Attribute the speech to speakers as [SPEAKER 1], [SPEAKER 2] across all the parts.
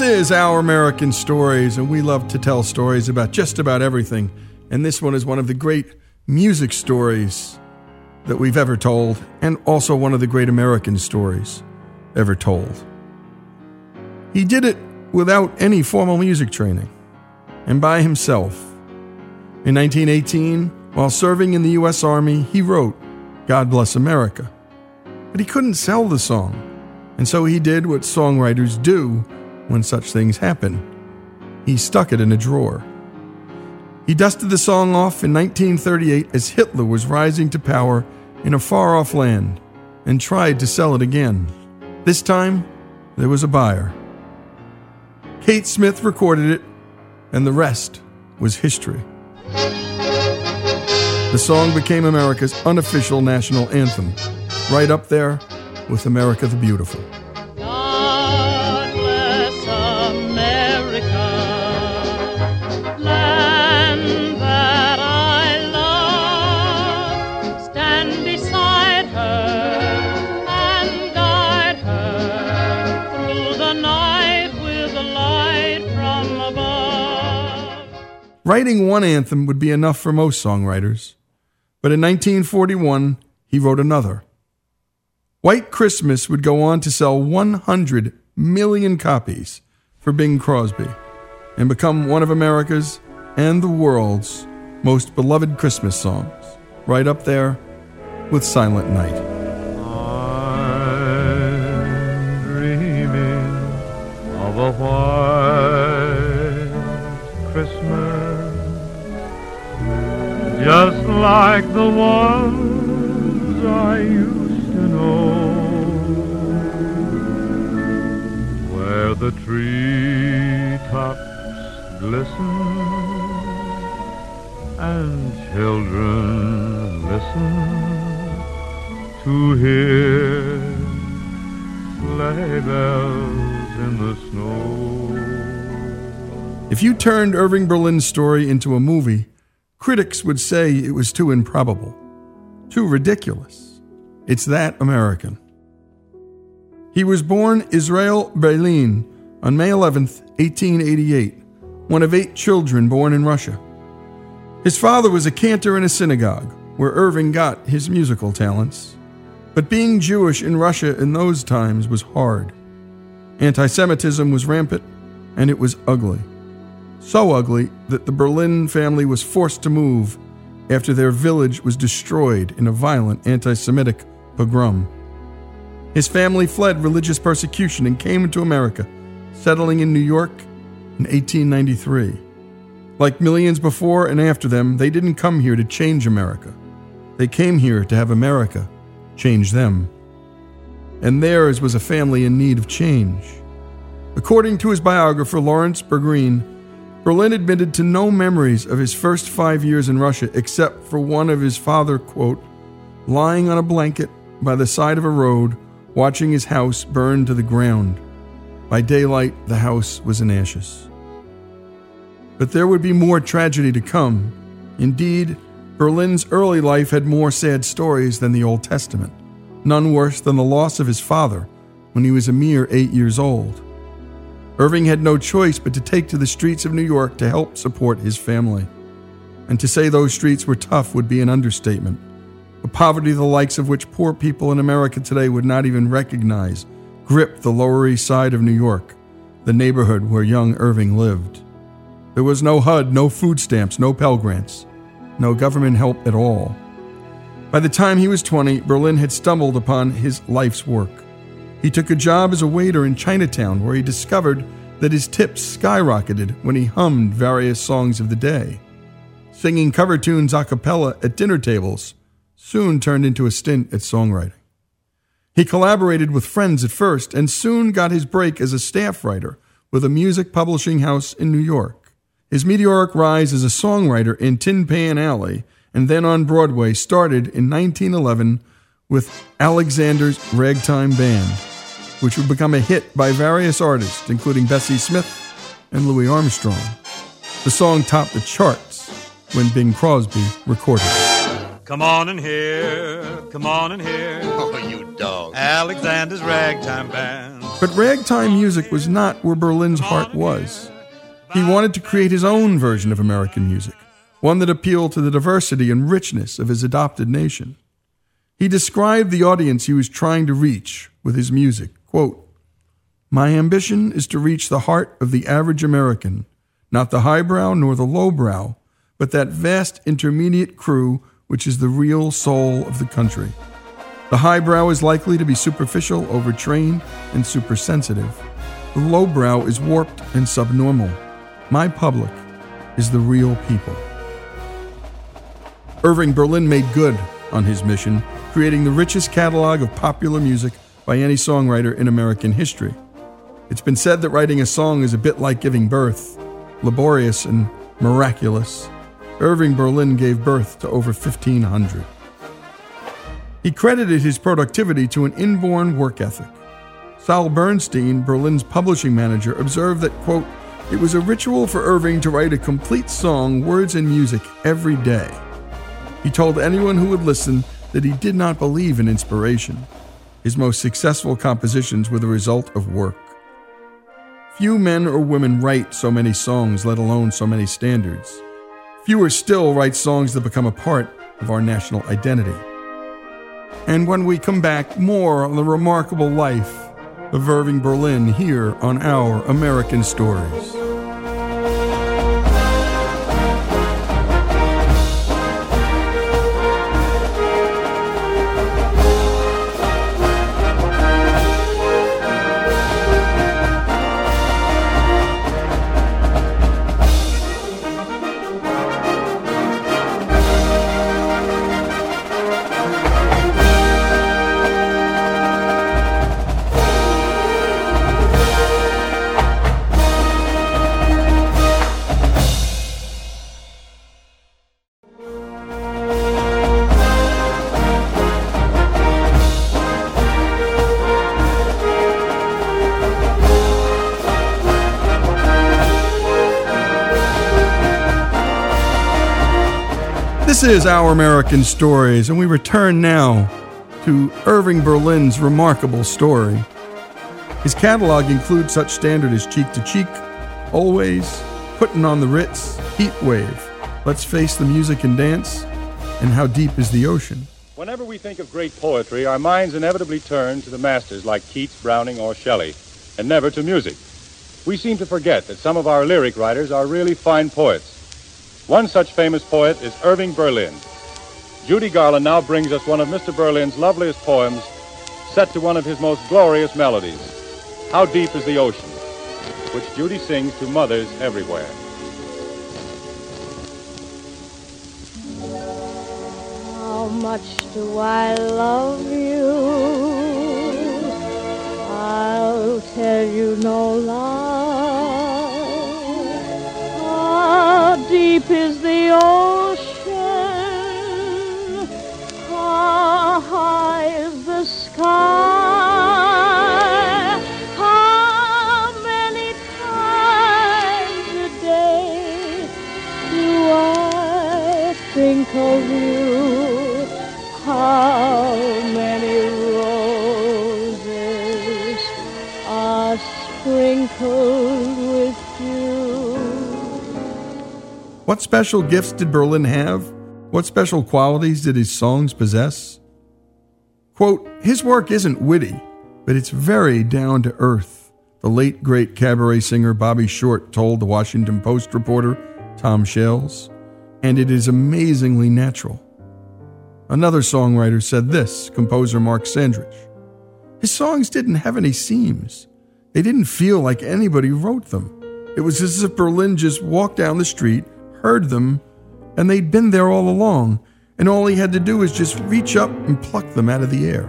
[SPEAKER 1] This is Our American Stories, and we love to tell stories about just about everything. And this one is one of the great music stories that we've ever told, and also one of the great American stories ever told. He did it without any formal music training and by himself. In 1918, while serving in the U.S. Army, he wrote God Bless America. But he couldn't sell the song, and so he did what songwriters do when such things happen he stuck it in a drawer. He dusted the song off in 1938 as Hitler was rising to power in a far off land and tried to sell it again. This time, there was a buyer. Kate Smith recorded it, and the rest was history. The song became America's unofficial national anthem, right up there with America the Beautiful. Writing one anthem would be enough for most songwriters, but in 1941, he wrote another. White Christmas would go on to sell 100 million copies for Bing Crosby and become one of America's and the world's most beloved Christmas songs, right up there with Silent Night.
[SPEAKER 2] I'm dreaming of a white just like the ones I used to know, where the treetops glisten and children listen to hear sleigh bells in the snow.
[SPEAKER 1] If you turned Irving Berlin's story into a movie, critics would say it was too improbable, too ridiculous. It's that American. He was born Israel Berlin on May 11, 1888, one of eight children born in Russia. His father was a cantor in a synagogue, where Irving got his musical talents. But being Jewish in Russia in those times was hard. Anti Semitism was rampant, and it was ugly. So ugly that the Berlin family was forced to move after their village was destroyed in a violent anti Semitic pogrom. His family fled religious persecution and came to America, settling in New York in 1893. Like millions before and after them, they didn't come here to change America. They came here to have America change them. And theirs was a family in need of change. According to his biographer, Laurence Bergreen, Berlin admitted to no memories of his first five years in Russia except for one of his father, quote, lying on a blanket by the side of a road, watching his house burn to the ground. By daylight, the house was in ashes. But there would be more tragedy to come. Indeed, Berlin's early life had more sad stories than the Old Testament, none worse than the loss of his father when he was a mere eight years old. Irving had no choice but to take to the streets of New York to help support his family. And to say those streets were tough would be an understatement, a poverty the likes of which poor people in America today would not even recognize gripped the Lower East Side of New York, the neighborhood where young Irving lived. There was no HUD, no food stamps, no Pell Grants, no government help at all. By the time he was 20, Berlin had stumbled upon his life's work. He took a job as a waiter in Chinatown where he discovered that his tips skyrocketed when he hummed various songs of the day. Singing cover tunes a cappella at dinner tables soon turned into a stint at songwriting. He collaborated with friends at first and soon got his break as a staff writer with a music publishing house in New York. His meteoric rise as a songwriter in Tin Pan Alley and then on Broadway started in 1911 with Alexander's Ragtime Band, which would become a hit by various artists, including Bessie Smith and Louis Armstrong. The song topped the charts when Bing Crosby recorded it.
[SPEAKER 3] Come on in here, come on in here.
[SPEAKER 4] Oh, you dog.
[SPEAKER 3] Alexander's Ragtime Band.
[SPEAKER 1] But ragtime music was not where Berlin's heart was. He wanted to create his own version of American music, one that appealed to the diversity and richness of his adopted nation. He described the audience he was trying to reach with his music. Quote, My ambition is to reach the heart of the average American, not the highbrow nor the lowbrow, but that vast intermediate crew which is the real soul of the country. The highbrow is likely to be superficial, overtrained, and supersensitive. The lowbrow is warped and subnormal. My public is the real people. Irving Berlin made good on his mission, creating the richest catalog of popular music by any songwriter in American history. It's been said that writing a song is a bit like giving birth, laborious and miraculous. Irving Berlin gave birth to over 1,500. He credited his productivity to an inborn work ethic. Saul Bornstein, Berlin's publishing manager, observed that, quote, it was a ritual for Irving to write a complete song, words, and music every day. He told anyone who would listen that he did not believe in inspiration. His most successful compositions were the result of work. Few men or women write so many songs, let alone so many standards. Fewer still write songs that become a part of our national identity. And when we come back, more on the remarkable life of Irving Berlin here on Our American Stories. This is Our American Stories, and we return now to Irving Berlin's remarkable story. His catalog includes such standard as Cheek to Cheek, Always, Putting on the Ritz, Heat Wave, Let's Face the Music and Dance, and How Deep is the Ocean.
[SPEAKER 3] Whenever we think of great poetry, our minds inevitably turn to the masters like Keats, Browning, or Shelley, and never to music. We seem to forget that some of our lyric writers are really fine poets. One such famous poet is Irving Berlin. Judy Garland now brings us one of Mr. Berlin's loveliest poems, set to one of his most glorious melodies, How Deep is the Ocean, which Judy sings to mothers everywhere.
[SPEAKER 5] How much do I love you? I'll tell you no lie. Deep is the ocean? How high is the sky? How many times a day do I think of you? How many roses are sprinkled
[SPEAKER 1] What special gifts did Berlin have? What special qualities did his songs possess? Quote, his work isn't witty, but it's very down to earth. The late great cabaret singer Bobby Short told the Washington Post reporter Tom Shales, and it is amazingly natural. Another songwriter said this, composer Mark Sandrich. His songs didn't have any seams. They didn't feel like anybody wrote them. It was as if Berlin just walked down the street, heard them, and they'd been there all along, and all he had to do was just reach up and pluck them out of the air.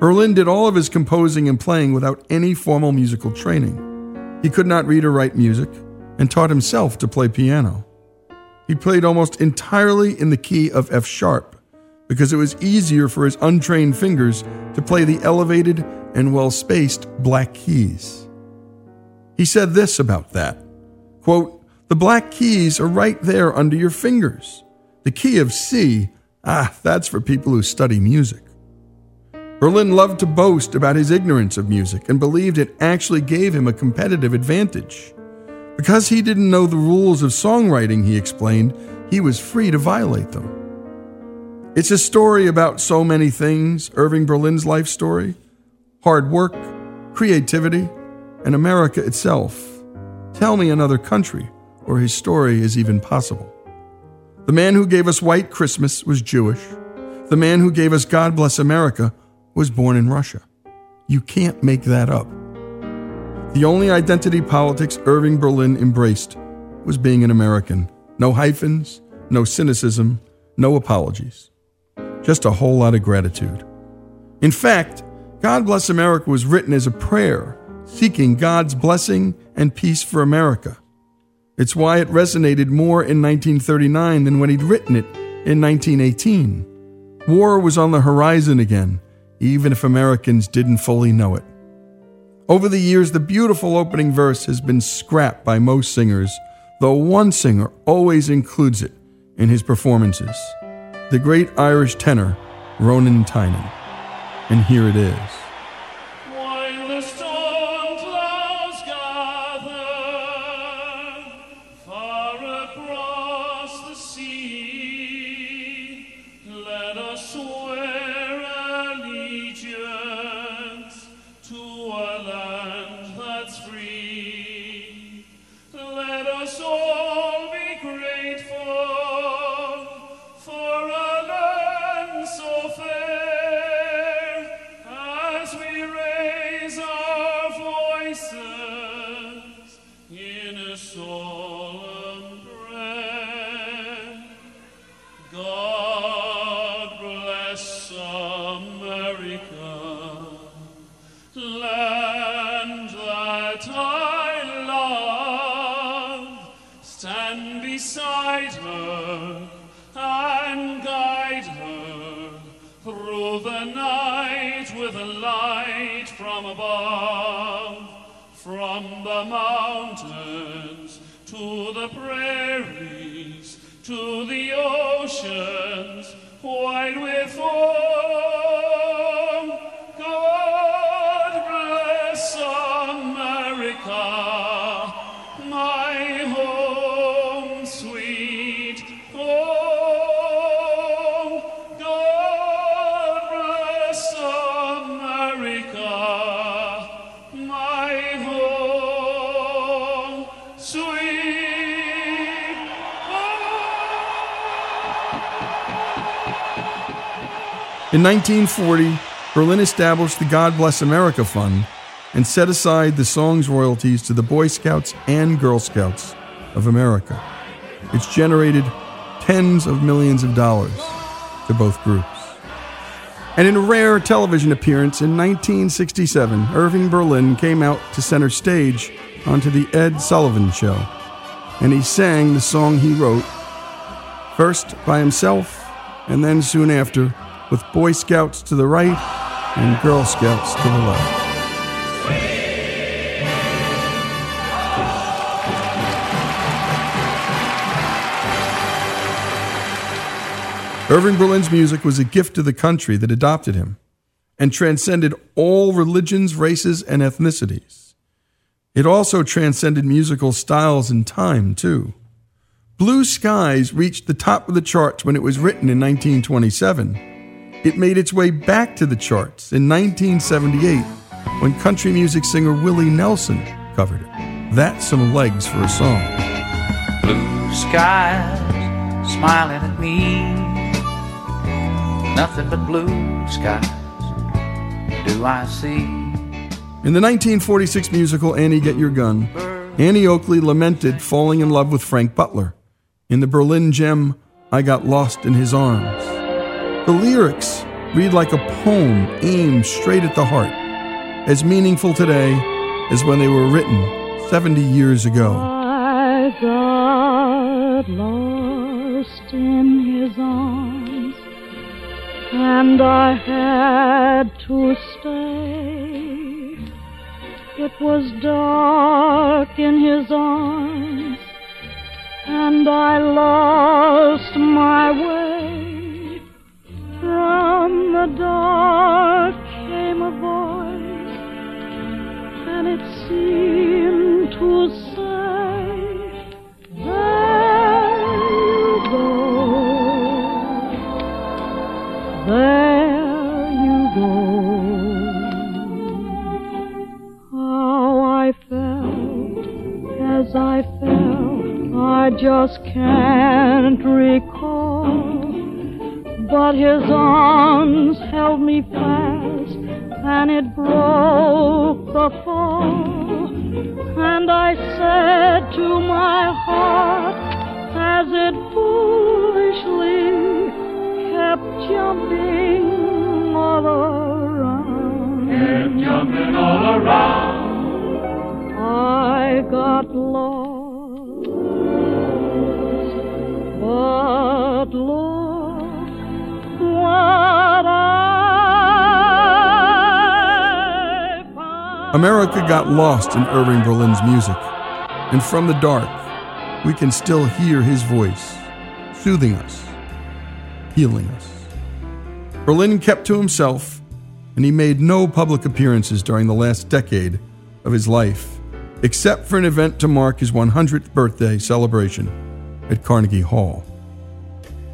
[SPEAKER 1] Berlin did all of his composing and playing without any formal musical training. He could not read or write music, and taught himself to play piano. He played almost entirely in the key of F sharp because it was easier for his untrained fingers to play the elevated and well spaced black keys. He said this about that quote, The black keys are right there under your fingers. The key of C, ah, that's for people who study music. Berlin loved to boast about his ignorance of music and believed it actually gave him a competitive advantage. Because he didn't know the rules of songwriting, he explained, he was free to violate them. It's a story about so many things, Irving Berlin's life story hard work, creativity, and America itself. Tell me another country where his story is even possible. The man who gave us White Christmas was Jewish. The man who gave us God Bless America was born in Russia. You can't make that up. The only identity politics Irving Berlin embraced was being an American. No hyphens, no cynicism, no apologies. Just a whole lot of gratitude. In fact, God Bless America was written as a prayer seeking God's blessing and peace for America. It's why it resonated more in 1939 than when he'd written it in 1918. War was on the horizon again, even if Americans didn't fully know it. Over the years, the beautiful opening verse has been scrapped by most singers, though one singer always includes it in his performances the great Irish tenor, Ronan Tynan. And here it is.
[SPEAKER 2] God bless America, land that I love. Stand beside her and guide her through the night with a light from above. From the mountains to the
[SPEAKER 1] In 1940, Berlin established the God Bless America Fund and set aside the song's royalties to the Boy Scouts and Girl Scouts of America. It's generated tens of millions of dollars to both groups. And in a rare television appearance in 1967, Irving Berlin came out to center stage onto The Ed Sullivan Show, and he sang the song he wrote, first by himself, and then soon after with Boy Scouts to the right and Girl Scouts to the left. Irving Berlin's music was a gift to the country that adopted him and transcended all religions, races, and ethnicities. It also transcended musical styles and time, too. Blue Skies reached the top of the charts when it was written in 1927. It made its way back to the charts in 1978 when country music singer Willie Nelson covered it. That's some legs for a song.
[SPEAKER 4] Blue skies smiling at me. Nothing but blue skies do I see.
[SPEAKER 1] In the 1946 musical Annie Get Your Gun, Annie Oakley lamented falling in love with Frank Butler. In the Berlin gem, I Got Lost in His Arms. The lyrics read like a poem aimed straight at the heart, as meaningful today as when they were written 70 years ago.
[SPEAKER 5] I got lost in his arms, and I had to stay. It was dark in his arms, and I lost my way from the dark came a voice, and it seemed to say, There you go, there you go. How I felt as I felt, I just can't recall. But his arms held me fast, and it broke the fall. And I said to my heart, as it foolishly kept jumping all around.
[SPEAKER 2] Kept jumping all around.
[SPEAKER 5] I got lost, but look
[SPEAKER 1] America got lost in Irving Berlin's music, and from the dark, we can still hear his voice, soothing us, healing us. Berlin kept to himself, and he made no public appearances during the last decade of his life, except for an event to mark his 100th birthday celebration at Carnegie Hall.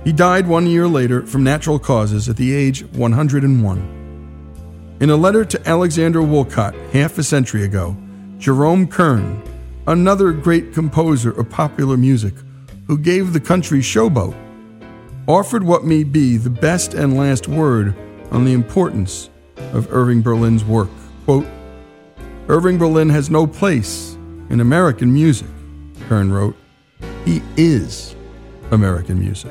[SPEAKER 1] He died one year later from natural causes at the age of 101. In a letter to Alexander Woollcott half a century ago, Jerome Kern, another great composer of popular music who gave the country Showboat, offered what may be the best and last word on the importance of Irving Berlin's work. Quote, Irving Berlin has no place in American music, Kern wrote. He is American music.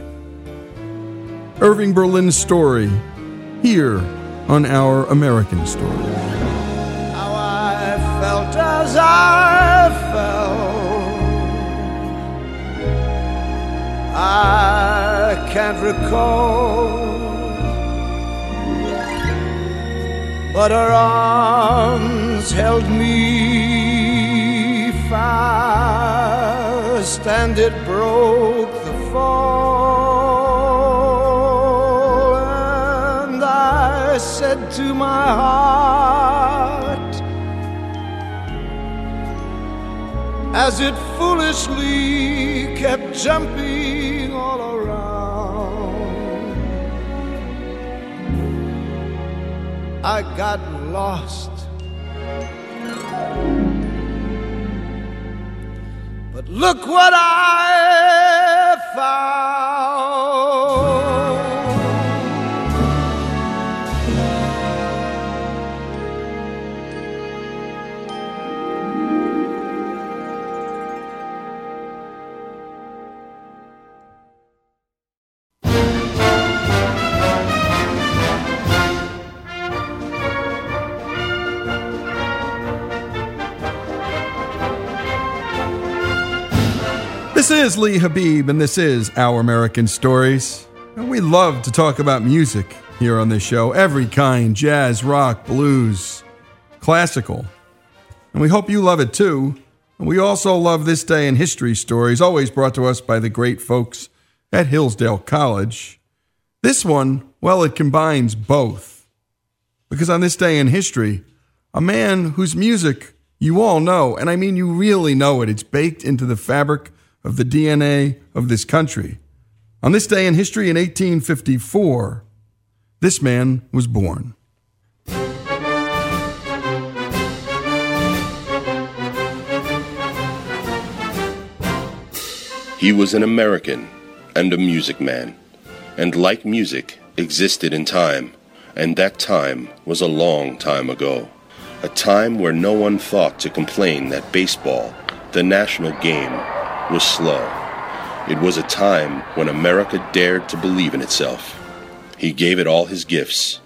[SPEAKER 1] Irving Berlin's story, here on Our American Story.
[SPEAKER 6] How I felt as I felt. I can't recall. But her arms held me fast, and it broke the fall. To my heart, as it foolishly kept jumping all around. I got lost. But look what I found.
[SPEAKER 1] This is Lee Habeeb, and this is Our American Stories. And we love to talk about music here on this show every kind jazz, rock, blues, classical. And we hope you love it too. And we also love this day in history stories, always brought to us by the great folks at Hillsdale College. This one, well, it combines both. Because on this day in history, a man whose music you all know, and I mean you really know it, it's baked into the fabric of the DNA of this country. On this day in history in 1854, this man was born.
[SPEAKER 7] He was an American and a music man, and like music, existed in time, and that time was a long time ago. A time where no one thought to complain that baseball, the national game, was slow. It was a time when America dared to believe in itself. He gave it all his gifts.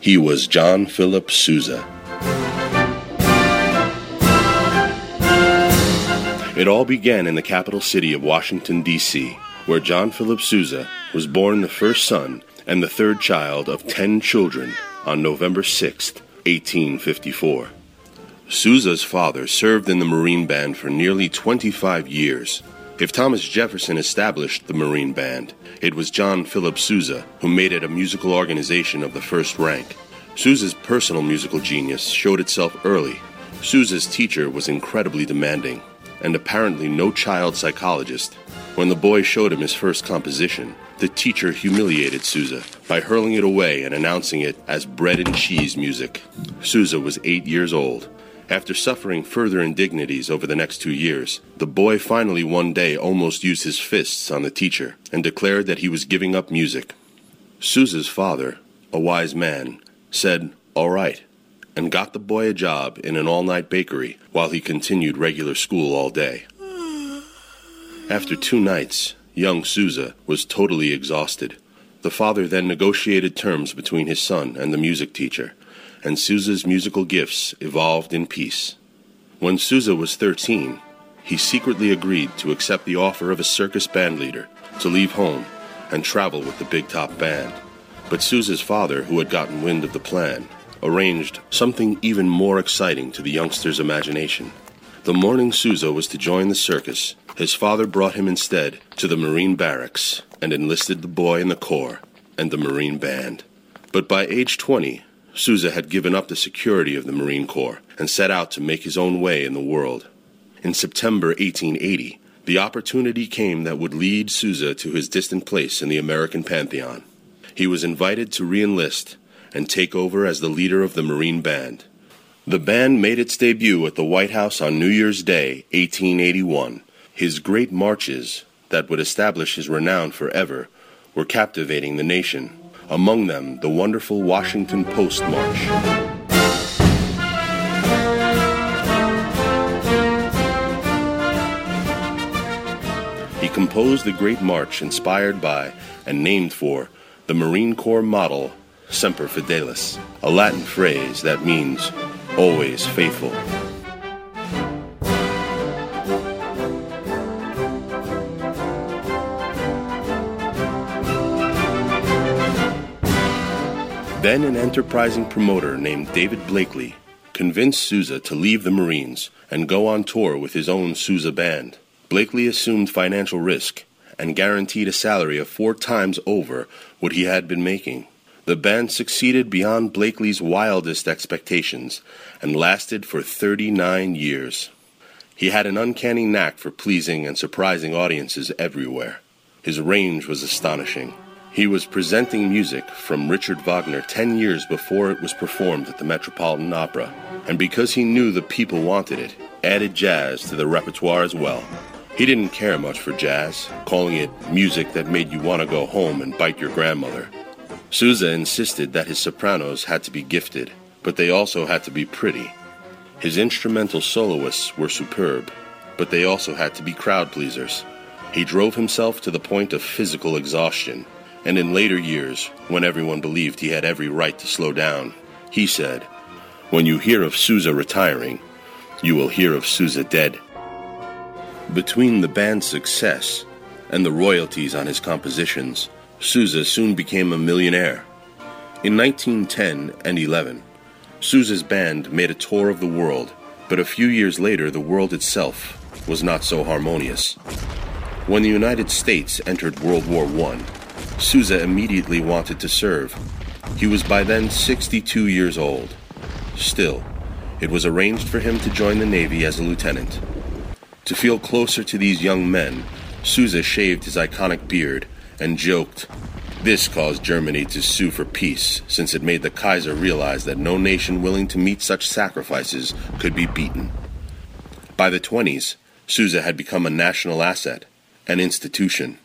[SPEAKER 7] He was John Philip Sousa. It all began in the capital city of Washington, D.C., where John Philip Sousa was born the first son and the third child of ten children on November 6, 1854. Sousa's father served in the Marine Band for nearly 25 years. If Thomas Jefferson established the Marine Band, it was John Philip Sousa who made it a musical organization of the first rank. Sousa's personal musical genius showed itself early. Sousa's teacher was incredibly demanding, and apparently no child psychologist. When the boy showed him his first composition, the teacher humiliated Sousa by hurling it away and announcing it as bread and cheese music. Sousa was eight years old, After suffering further indignities over the next two years, the boy finally one day almost used his fists on the teacher and declared that he was giving up music. Sousa's father, a wise man, said, All right, and got the boy a job in an all night bakery while he continued regular school all day. After two nights, young Sousa was totally exhausted. The father then negotiated terms between his son and the music teacher, and Sousa's musical gifts evolved in peace. When Sousa was 13, he secretly agreed to accept the offer of a circus band leader to leave home and travel with the Big Top Band. But Sousa's father, who had gotten wind of the plan, arranged something even more exciting to the youngster's imagination. The morning Sousa was to join the circus, his father brought him instead to the Marine barracks and enlisted the boy in the Corps and the Marine Band. But by age 20, Sousa had given up the security of the Marine Corps and set out to make his own way in the world. In September 1880, the opportunity came that would lead Sousa to his distant place in the American pantheon. He was invited to reenlist and take over as the leader of the Marine Band. The band made its debut at the White House on New Year's Day, 1881. His great marches, that would establish his renown forever, were captivating the nation, among them the wonderful Washington Post March. He composed the Great March inspired by and named for the Marine Corps model Semper Fidelis, a Latin phrase that means always faithful. Then an enterprising promoter named David Blakely convinced Sousa to leave the Marines and go on tour with his own Sousa band. Blakely assumed financial risk and guaranteed a salary of four times over what he had been making. The band succeeded beyond Blakely's wildest expectations and lasted for 39 years. He had an uncanny knack for pleasing and surprising audiences everywhere. His range was astonishing. He was presenting music from Richard Wagner 10 years before it was performed at the Metropolitan Opera, and because he knew the people wanted it, added jazz to the repertoire as well. He didn't care much for jazz, calling it music that made you want to go home and bite your grandmother. Sousa insisted that his sopranos had to be gifted, but they also had to be pretty. His instrumental soloists were superb, but they also had to be crowd pleasers. He drove himself to the point of physical exhaustion, and in later years, when everyone believed he had every right to slow down, he said, When you hear of Sousa retiring, you will hear of Sousa dead. Between the band's success and the royalties on his compositions, Sousa soon became a millionaire. In 1910 and 11, Sousa's band made a tour of the world, but a few years later, the world itself was not so harmonious. When the United States entered World War I, Sousa immediately wanted to serve. He was by then 62 years old. Still, it was arranged for him to join the Navy as a lieutenant. To feel closer to these young men, Sousa shaved his iconic beard and joked, This caused Germany to sue for peace, since it made the Kaiser realize that no nation willing to meet such sacrifices could be beaten. By the 20s, Sousa had become a national asset, an institution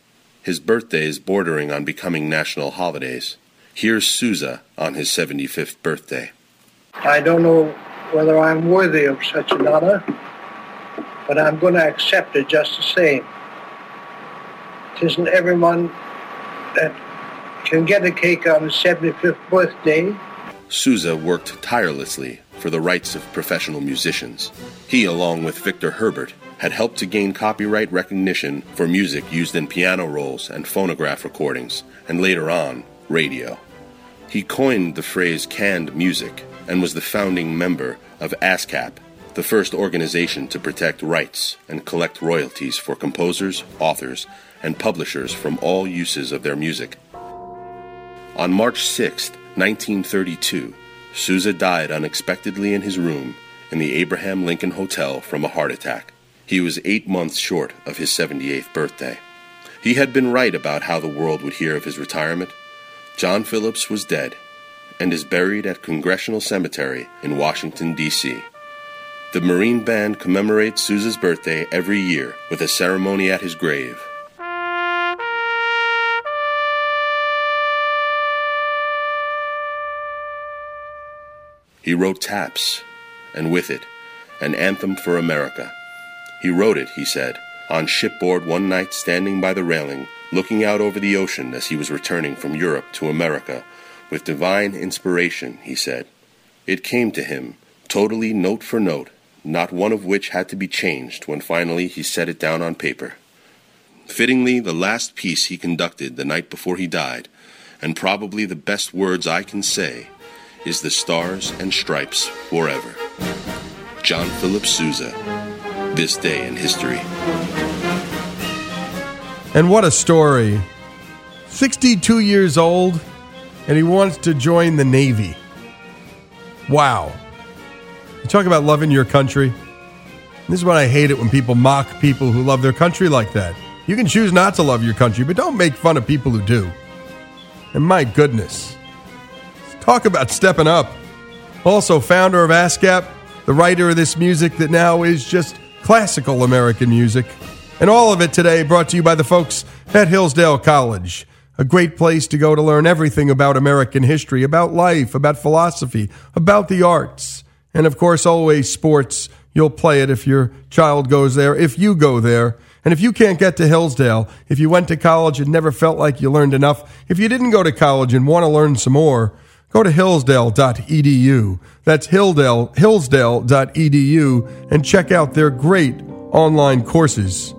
[SPEAKER 7] his birthdays bordering on becoming national holidays. Here's Sousa on his 75th birthday.
[SPEAKER 8] I don't know whether I'm worthy of such an honor, but I'm going to accept it just the same. It isn't everyone that can get a cake on his 75th birthday.
[SPEAKER 7] Sousa worked tirelessly for the rights of professional musicians. He, along with Victor Herbert, had helped to gain copyright recognition for music used in piano rolls and phonograph recordings, and later on, radio. He coined the phrase canned music and was the founding member of ASCAP, the first organization to protect rights and collect royalties for composers, authors, and publishers from all uses of their music. On March 6, 1932, Sousa died unexpectedly in his room in the Abraham Lincoln Hotel from a heart attack. He was eight months short of his 78th birthday. He had been right about how the world would hear of his retirement. John Phillips was dead and is buried at Congressional Cemetery in Washington, D.C. The Marine Band commemorates Sousa's birthday every year with a ceremony at his grave. He wrote Taps, and with it, an anthem for America. He wrote it, he said, on shipboard one night standing by the railing, looking out over the ocean as he was returning from Europe to America, with divine inspiration, he said. It came to him, totally note for note, not one of which had to be changed when finally he set it down on paper. Fittingly, the last piece he conducted the night before he died, and probably the best words I can say, is the Stars and Stripes Forever. John Philip Sousa, This Day in History.
[SPEAKER 1] And what a story. 62 years old, and he wants to join the Navy. Wow. You talk about loving your country. This is what I hate it when people mock people who love their country like that. You can choose not to love your country, but don't make fun of people who do. And my goodness. Talk about stepping up. Also, founder of ASCAP, the writer of this music that now is just classical American music. And all of it today brought to you by the folks at Hillsdale College, a great place to go to learn everything about American history, about life, about philosophy, about the arts, and of course, always sports. You'll play it if your child goes there, if you go there. And if you can't get to Hillsdale, if you went to college and never felt like you learned enough, if you didn't go to college and want to learn some more, go to hillsdale.edu. That's Hillsdale, hillsdale.edu and check out their great online courses.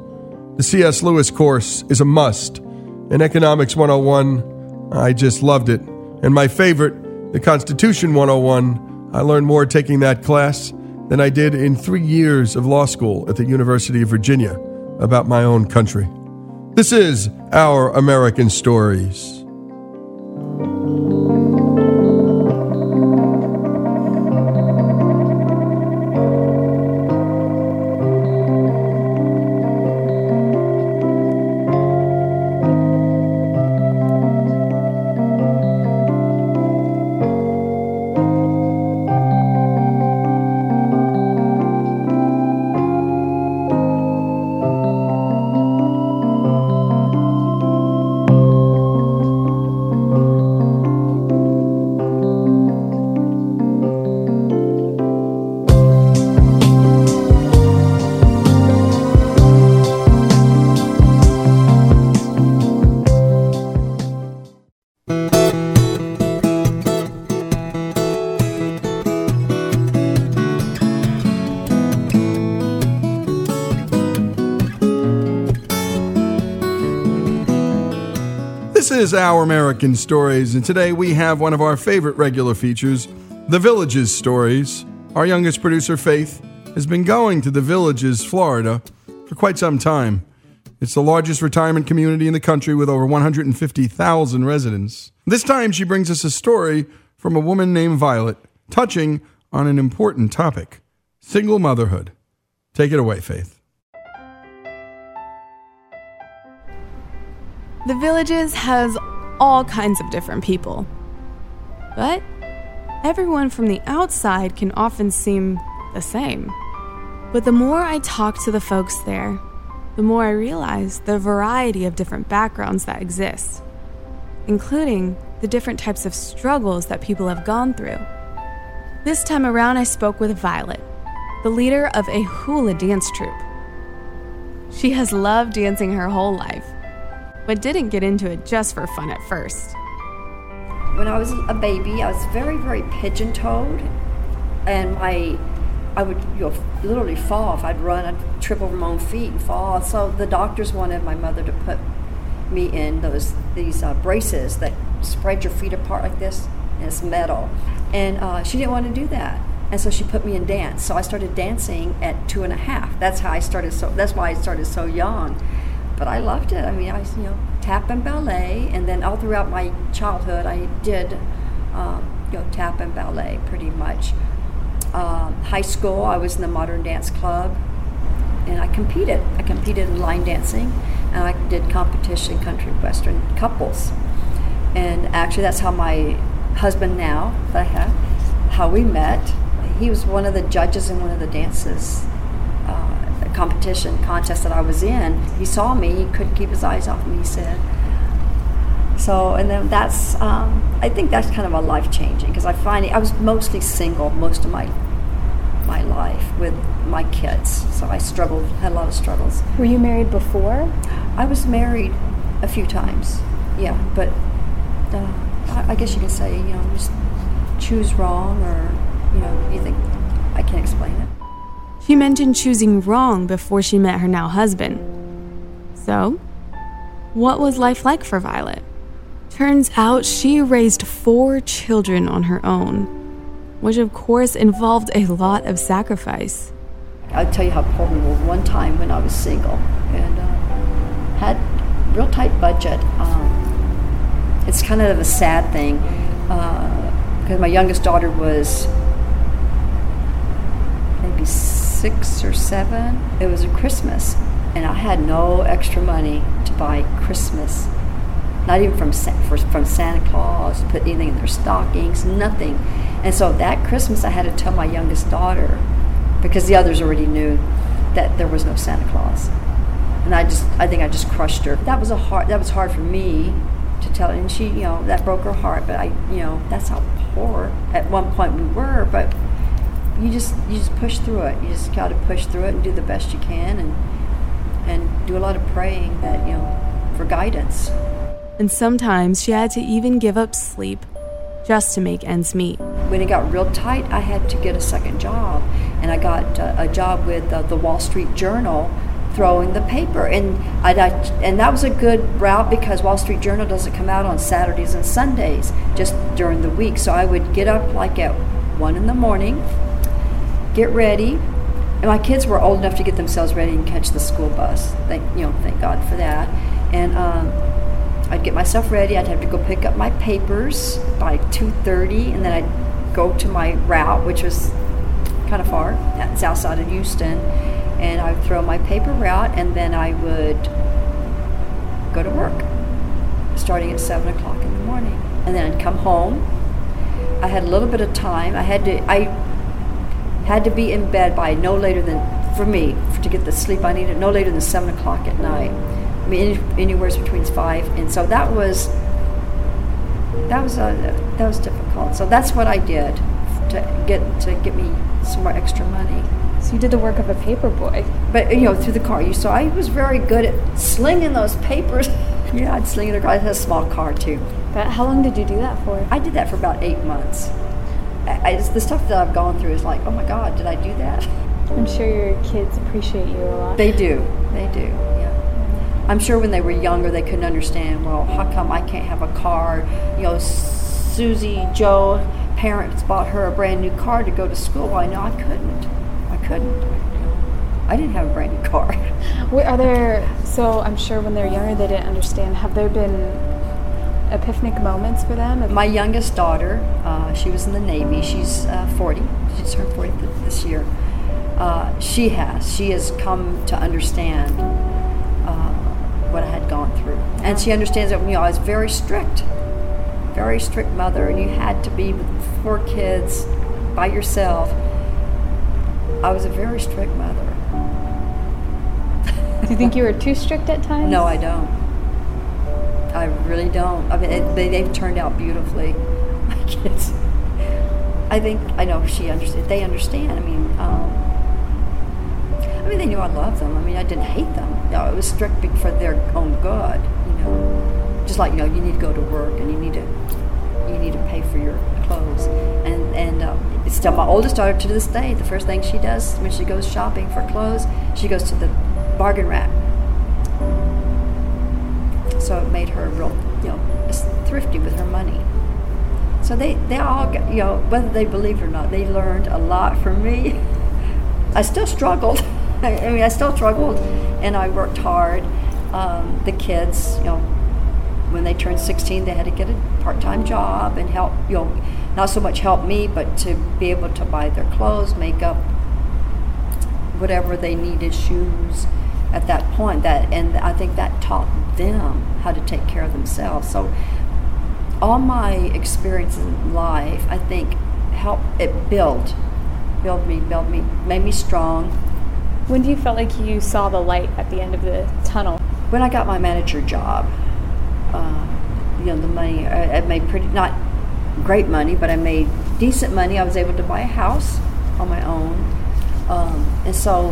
[SPEAKER 1] The C.S. Lewis course is a must. In Economics 101, I just loved it. And my favorite, the Constitution 101, I learned more taking that class than I did in three years of law school at the University of Virginia about my own country. This is Our American Stories. Is Our American Stories, and today we have one of our favorite regular features, The Villages Stories. Our youngest producer, Faith, has been going to The Villages, Florida, for quite some time. It's the largest retirement community in the country with over 150,000 residents. This time she brings us a story from a woman named Violet, touching on an important topic single motherhood. Take it away, Faith.
[SPEAKER 9] The Villages has all kinds of different people. But everyone from the outside can often seem the same. But the more I talk to the folks there, the more I realize the variety of different backgrounds that exist, including the different types of struggles that people have gone through. This time around, I spoke with Violet, the leader of a hula dance troupe. She has loved dancing her whole life but didn't get into it just for fun at first.
[SPEAKER 10] When I was a baby, I was very, very pigeon-toed, and my I would you know, literally fall if I'd run, I'd trip over my own feet and fall. So the doctors wanted my mother to put me in those these uh, braces that spread your feet apart like this, and it's metal. And uh, she didn't want to do that, and so she put me in dance. So I started dancing at two and a half. That's how I started. So that's why I started so young but I loved it. I mean, I you know tap and ballet, and then all throughout my childhood, I did um, you know tap and ballet pretty much. Um, high school, I was in the modern dance club, and I competed. I competed in line dancing, and I did competition country western couples. And actually, that's how my husband now that I have, how we met. he was one of the judges in one of the dances competition contest that I was in. He saw me. He couldn't keep his eyes off me. He said. So, and then that's, um, I think that's kind of a life changing because I find I was mostly single most of my my life with my kids. So I struggled, had a lot of struggles.
[SPEAKER 11] Were you married before?
[SPEAKER 10] I was married a few times, yeah, but uh, I, I guess you could say, you know, just choose wrong or, you know, you think, I can't explain it.
[SPEAKER 9] She mentioned choosing wrong before she met her now husband. So, what was life like for Violet? Turns out she raised four children on her own, which of course involved a lot of sacrifice.
[SPEAKER 10] I'll tell you how poor we were one time when I was single and uh, had real tight budget. Um, it's kind of a sad thing because uh, my youngest daughter was maybe six or seven. It was a Christmas, and I had no extra money to buy Christmas. Not even from from Santa Claus, to put anything in their stockings, nothing. And so that Christmas, I had to tell my youngest daughter, because the others already knew that there was no Santa Claus. And I just, I think I just crushed her. That was a hard, that was hard for me to tell, and she, you know, that broke her heart. But I, you know, that's how poor at one point we were. But you just, you just push through it. You just got to push through it and do the best you can, and and do a lot of praying that you know for guidance.
[SPEAKER 9] And sometimes she had to even give up sleep just to make ends meet.
[SPEAKER 10] When it got real tight, I had to get a second job, and I got uh, a job with uh, the Wall Street Journal throwing the paper and I, I, and that was a good route because Wall Street Journal doesn't come out on Saturdays and Sundays just during the week so I would get up like at one in the morning get ready. And my kids were old enough to get themselves ready and catch the school bus. Thank you know thank God for that. And um, I'd get myself ready. I'd have to go pick up my papers by 2.30 and then I'd go to my route which was kind of far that's outside of Houston. And I would throw my paper route, and then I would go to work, starting at seven o'clock in the morning, and then I'd come home. I had a little bit of time. I had to I had to be in bed by no later than for me to get the sleep I needed, no later than seven o'clock at night. I mean, any, anywhere between five, and so that was that was a, that was difficult. So that's what I did to get to get me some more extra money.
[SPEAKER 11] So you did the work of a paper boy.
[SPEAKER 10] But you know, through the car. You saw I was very good at slinging those papers. yeah, I'd sling it across. I had a small car too.
[SPEAKER 11] But how long did you do that for?
[SPEAKER 10] I did that for about eight months. I, the stuff that I've gone through is like, oh my God, did I do that?
[SPEAKER 11] I'm sure your kids appreciate you a lot.
[SPEAKER 10] They do. They do. Yeah. I'm sure when they were younger, they couldn't understand. Well, how come I can't have a car? You know, Susie, Joe, parents bought her a brand new car to go to school. I know I couldn't I couldn't. I didn't have a brand new car.
[SPEAKER 11] Wait, are there? So I'm sure when they're younger, they didn't understand. Have there been epiphanic moments for them?
[SPEAKER 10] My youngest daughter, uh, she was in the Navy. She's uh, 40. She's turned 40 this year. Uh, she has. She has come to understand uh, what I had gone through, and she understands that you know I was very strict, very strict mother, and you had to be with four kids by yourself I was a very strict mother.
[SPEAKER 11] Do you think you were too strict at times?
[SPEAKER 10] No, I don't. I really don't. I mean, it, they, they've turned out beautifully. My kids. I think I know she understood. They understand. I mean, um, I mean, they knew I loved them. I mean, I didn't hate them. No, it was strict for their own good. You know, just like you know, you need to go to work and you need to you need to pay for your clothes. And and um, it's still my oldest daughter to this day. The first thing she does when she goes shopping for clothes, she goes to the bargain rack. So it made her real, you know, thrifty with her money. So they, they all, got, you know, whether they believe it or not, they learned a lot from me. I still struggled. I mean, I still struggled, and I worked hard. Um, the kids, you know, when they turned 16, they had to get a part-time job and help, you know, not so much help me, but to be able to buy their clothes, makeup, whatever they needed, shoes at that point. That and I think that taught them how to take care of themselves. So all my experiences in life, I think, helped it build build me, built me, made me strong.
[SPEAKER 11] When do you felt like you saw the light at the end of the tunnel?
[SPEAKER 10] When I got my manager job, uh, you know, the money, I, I made pretty, not great money, but I made decent money. I was able to buy a house on my own. Um, and so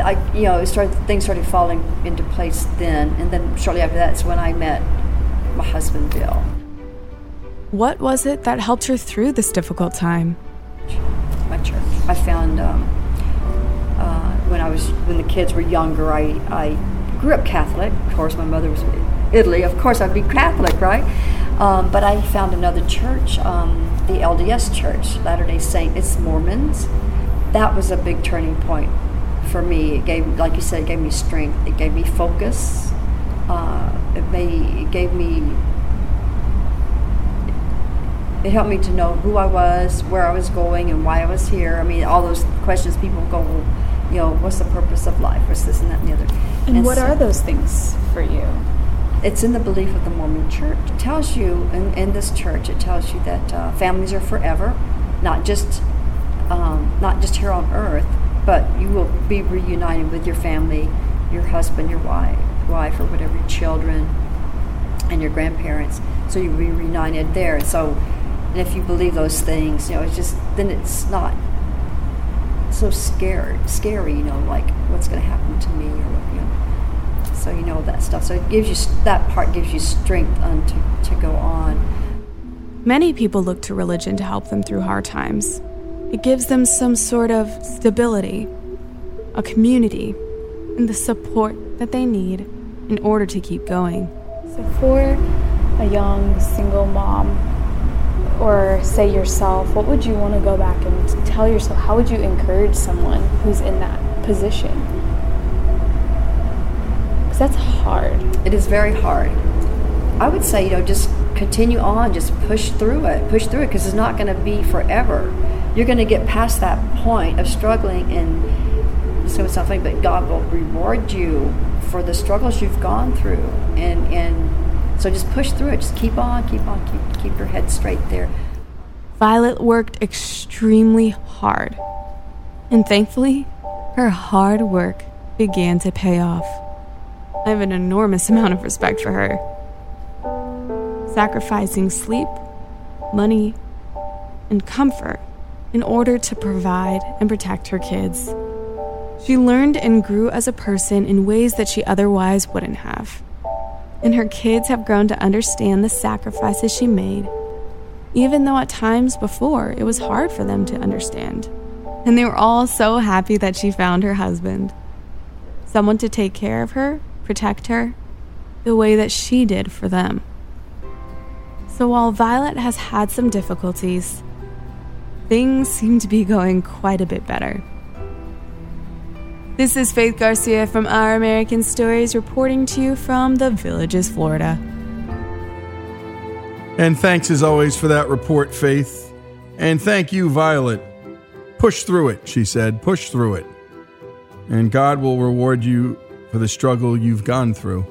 [SPEAKER 10] I, you know, it started, things started falling into place then. And then shortly after that's when I met my husband, Bill.
[SPEAKER 9] What was it that helped her through this difficult time?
[SPEAKER 10] My church. I found um, uh, when I was when the kids were younger, I, I grew up Catholic. Of course, my mother was Italy. Of course, I'd be Catholic, right? Um, but I found another church, um, the LDS Church, Latter Day Saint. It's Mormons. That was a big turning point for me. It gave, like you said, it gave me strength. It gave me focus. Uh, it, made, it gave me. It helped me to know who I was, where I was going, and why I was here. I mean, all those questions people go, you know, what's the purpose of life? What's this and that and the other?
[SPEAKER 11] And, and what so, are those things for you?
[SPEAKER 10] It's in the belief of the Mormon Church. It tells you in, in this church, it tells you that uh, families are forever, not just um, not just here on earth, but you will be reunited with your family, your husband, your wife, wife or whatever, children, and your grandparents. So you'll be reunited there. So, and if you believe those things, you know, it's just then it's not so scared, scary. You know, like what's going to happen to me or what you know. So you know that stuff. So it gives you that part gives you strength um, to, to go on.
[SPEAKER 9] Many people look to religion to help them through hard times. It gives them some sort of stability, a community, and the support that they need in order to keep going.
[SPEAKER 11] So, for a young single mom, or say yourself, what would you want to go back and tell yourself? How would you encourage someone who's in that position? Because that's hard.
[SPEAKER 10] It is very hard. I would say, you know, just continue on, just push through it, push through it, because it's not going to be forever you're going to get past that point of struggling and so something but god will reward you for the struggles you've gone through. And and so just push through it. Just keep on keep on keep keep your head straight there.
[SPEAKER 9] Violet worked extremely hard. And thankfully her hard work began to pay off. I have an enormous amount of respect for her. Sacrificing sleep money and comfort in order to provide and protect her kids. She learned and grew as a person in ways that she otherwise wouldn't have. And her kids have grown to understand the sacrifices she made, even though at times before it was hard for them to understand. And they were all so happy that she found her husband someone to take care of her, protect her, the way that she did for them. So while Violet has had some difficulties, things seem to be going quite a bit better. This is Faith Garcia from Our American Stories reporting to you from the Villages, Florida.
[SPEAKER 1] And thanks as always for that report, Faith. And thank you, Violet. Push through it, she said. Push through it. And God will reward you for the struggle you've gone through.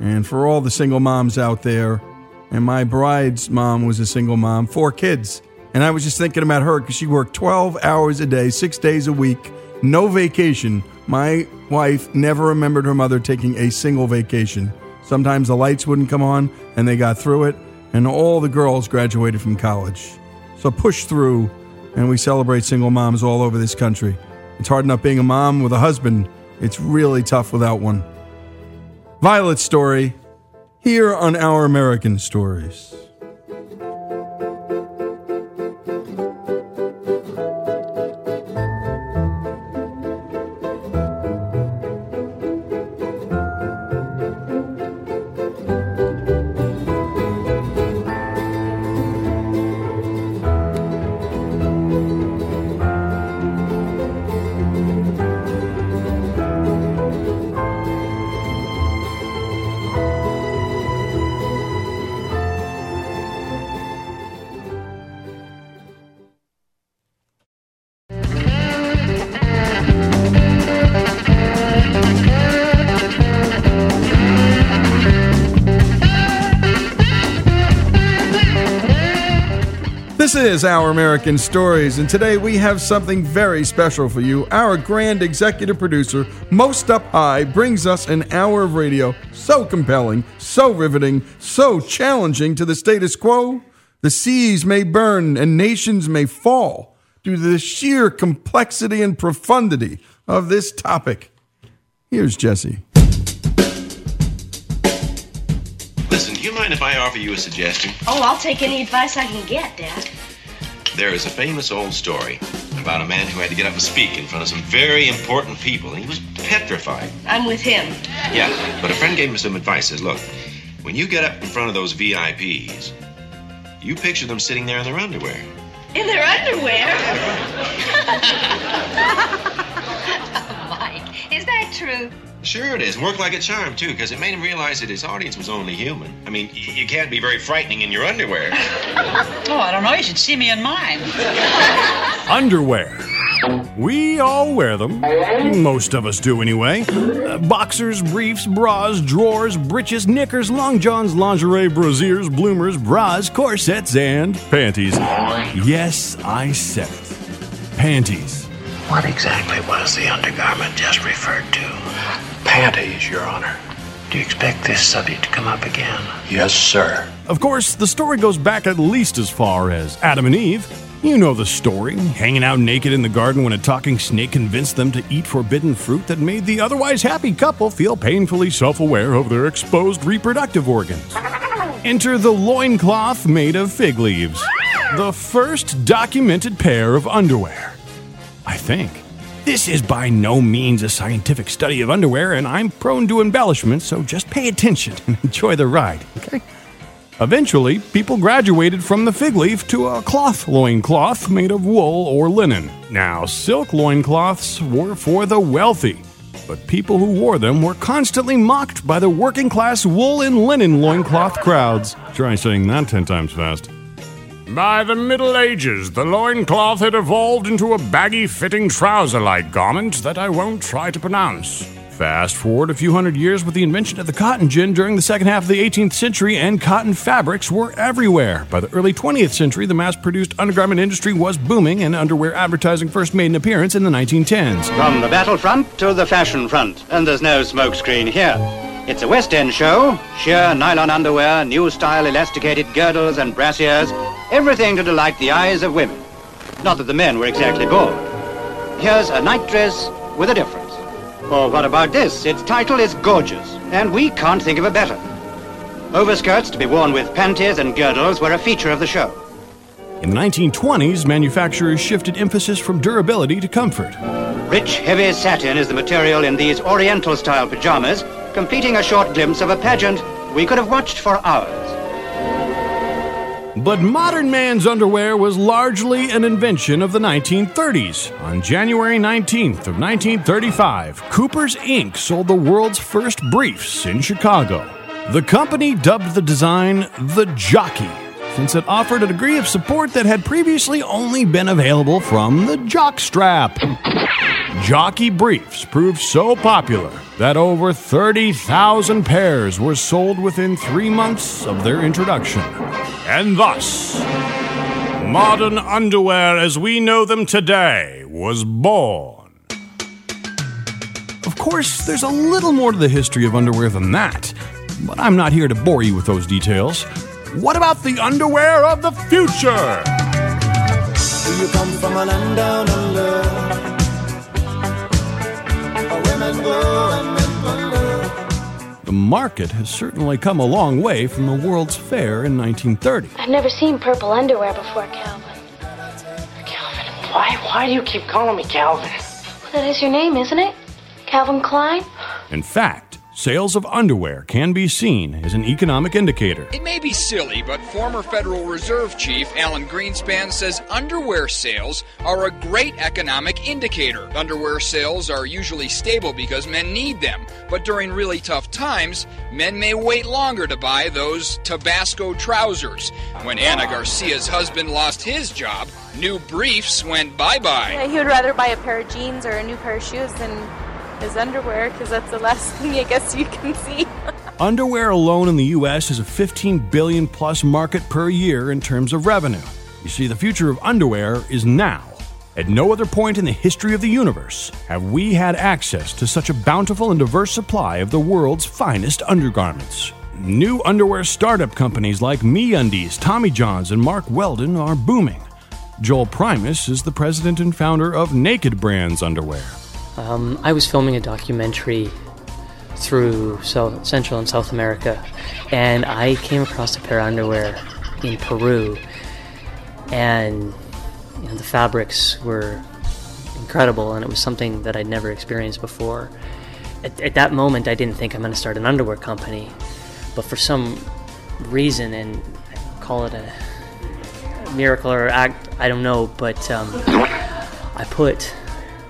[SPEAKER 1] And for all the single moms out there, and my bride's mom was a single mom, four kids. And I was just thinking about her because she worked 12 hours a day, six days a week, no vacation. My wife never remembered her mother taking a single vacation. Sometimes the lights wouldn't come on and they got through it, and all the girls graduated from college. So push through, and we celebrate single moms all over this country. It's hard enough being a mom with a husband, it's really tough without one. Violet's story here on Our American Stories. This is Our American Stories, and today we have something very special for you. Our grand executive producer, Most Up High, brings us an hour of radio so compelling, so riveting, so challenging to the status quo. The seas may burn and nations may fall due to the sheer complexity and profundity of this topic. Here's Jesse.
[SPEAKER 12] Listen, you if I offer you a suggestion?
[SPEAKER 13] Oh, I'll take any advice I can get, Dad.
[SPEAKER 12] There is a famous old story about a man who had to get up and speak in front of some very important people, and he was petrified.
[SPEAKER 13] I'm with him.
[SPEAKER 12] Yeah, but a friend gave him some advice. Says, look, when you get up in front of those VIPs, you picture them sitting there in their underwear.
[SPEAKER 13] In their underwear? Mike, is that true?
[SPEAKER 12] Sure it is. Worked like a charm, too, because it made him realize that his audience was only human. I mean, y- you can't be very frightening in your underwear.
[SPEAKER 14] Oh, I don't know. You should see me in mine.
[SPEAKER 15] Underwear. We all wear them. Most of us do anyway. Uh, boxers, briefs, bras, drawers, breeches, knickers, long johns, lingerie, brasiers, bloomers, bras, corsets, and panties. Yes, I said it. Panties.
[SPEAKER 16] What exactly was the undergarment just referred to?
[SPEAKER 17] Panties, Your Honor.
[SPEAKER 16] Do you expect this subject to come up again?
[SPEAKER 17] Yes, sir.
[SPEAKER 15] Of course, the story goes back at least as far as Adam and Eve. You know the story, hanging out naked in the garden when a talking snake convinced them to eat forbidden fruit that made the otherwise happy couple feel painfully self aware of their exposed reproductive organs. Enter the loincloth made of fig leaves, the first documented pair of underwear. I think. This is by no means a scientific study of underwear, and I'm prone to embellishment, so just pay attention and enjoy the ride, okay? Eventually, people graduated from the fig leaf to a cloth loincloth made of wool or linen. Now, silk loincloths were for the wealthy, but people who wore them were constantly mocked by the working class wool and linen loincloth crowds. Try saying that 10 times fast.
[SPEAKER 18] By the Middle Ages, the loincloth had evolved into a baggy fitting trouser like garment that I won't try to pronounce.
[SPEAKER 15] Fast forward a few hundred years with the invention of the cotton gin during the second half of the 18th century, and cotton fabrics were everywhere. By the early 20th century, the mass produced undergarment industry was booming, and underwear advertising first made an appearance in the 1910s.
[SPEAKER 19] From the battlefront to the fashion front, and there's no smokescreen here. It's a West End show. Sheer nylon underwear, new style elasticated girdles and brassieres, everything to delight the eyes of women. Not that the men were exactly bored. Here's a night dress with a difference. Or what about this? Its title is Gorgeous, and we can't think of a better. Overskirts to be worn with panties and girdles were a feature of the show.
[SPEAKER 15] In the 1920s, manufacturers shifted emphasis from durability to comfort.
[SPEAKER 19] Rich, heavy satin is the material in these Oriental style pajamas, completing a short glimpse of a pageant we could have watched for hours.
[SPEAKER 15] But modern man's underwear was largely an invention of the 1930s. On January 19th of 1935, Cooper's Inc. sold the world's first briefs in Chicago. The company dubbed the design the Jockey, since it offered a degree of support that had previously only been available from the jockstrap. Jockey briefs proved so popular that over 30,000 pairs were sold within three months of their introduction.
[SPEAKER 18] And thus, modern underwear as we know them today was born.
[SPEAKER 15] Of course, there's a little more to the history of underwear than that, but I'm not here to bore you with those details. What about the underwear of the future?
[SPEAKER 6] Do you come from a land down under? Women go and men wonder.
[SPEAKER 15] The market has certainly come a long way from the World's Fair in 1930.
[SPEAKER 5] I've never seen purple underwear before, Calvin.
[SPEAKER 14] Calvin, why, why do you keep calling me Calvin?
[SPEAKER 5] Well, That is your name, isn't it? Calvin Klein?
[SPEAKER 15] In fact, sales of underwear can be seen as an economic indicator.
[SPEAKER 20] It may be silly, but former Federal Reserve Chief Alan Greenspan says underwear sales are a great economic indicator. Underwear sales are usually stable because men need them, but during really tough times, men may wait longer to buy those Tabasco trousers. When Anna Garcia's husband lost his job, new briefs went bye bye.
[SPEAKER 11] Yeah, he would rather buy a pair of jeans or a new pair of shoes than his underwear because that's the last thing I guess you can see.
[SPEAKER 15] Underwear alone in the US is a 15 billion plus market per year in terms of revenue. You see, the future of underwear is now. At no other point in the history of the universe have we had access to such a bountiful and diverse supply of the world's finest undergarments. New underwear startup companies like MeUndies, Tommy Johns, and Mack Weldon are booming. Joel Primus is the president and founder of Naked Brands Underwear.
[SPEAKER 21] Um, I was filming a documentary through South, Central and South America, and I came across a pair of underwear in Peru, and you know, the fabrics were incredible, and it was something that I'd never experienced before. At, at that moment, I didn't think I'm going to start an underwear company, but for some reason, and call it a miracle or act, I don't know, but um, I put,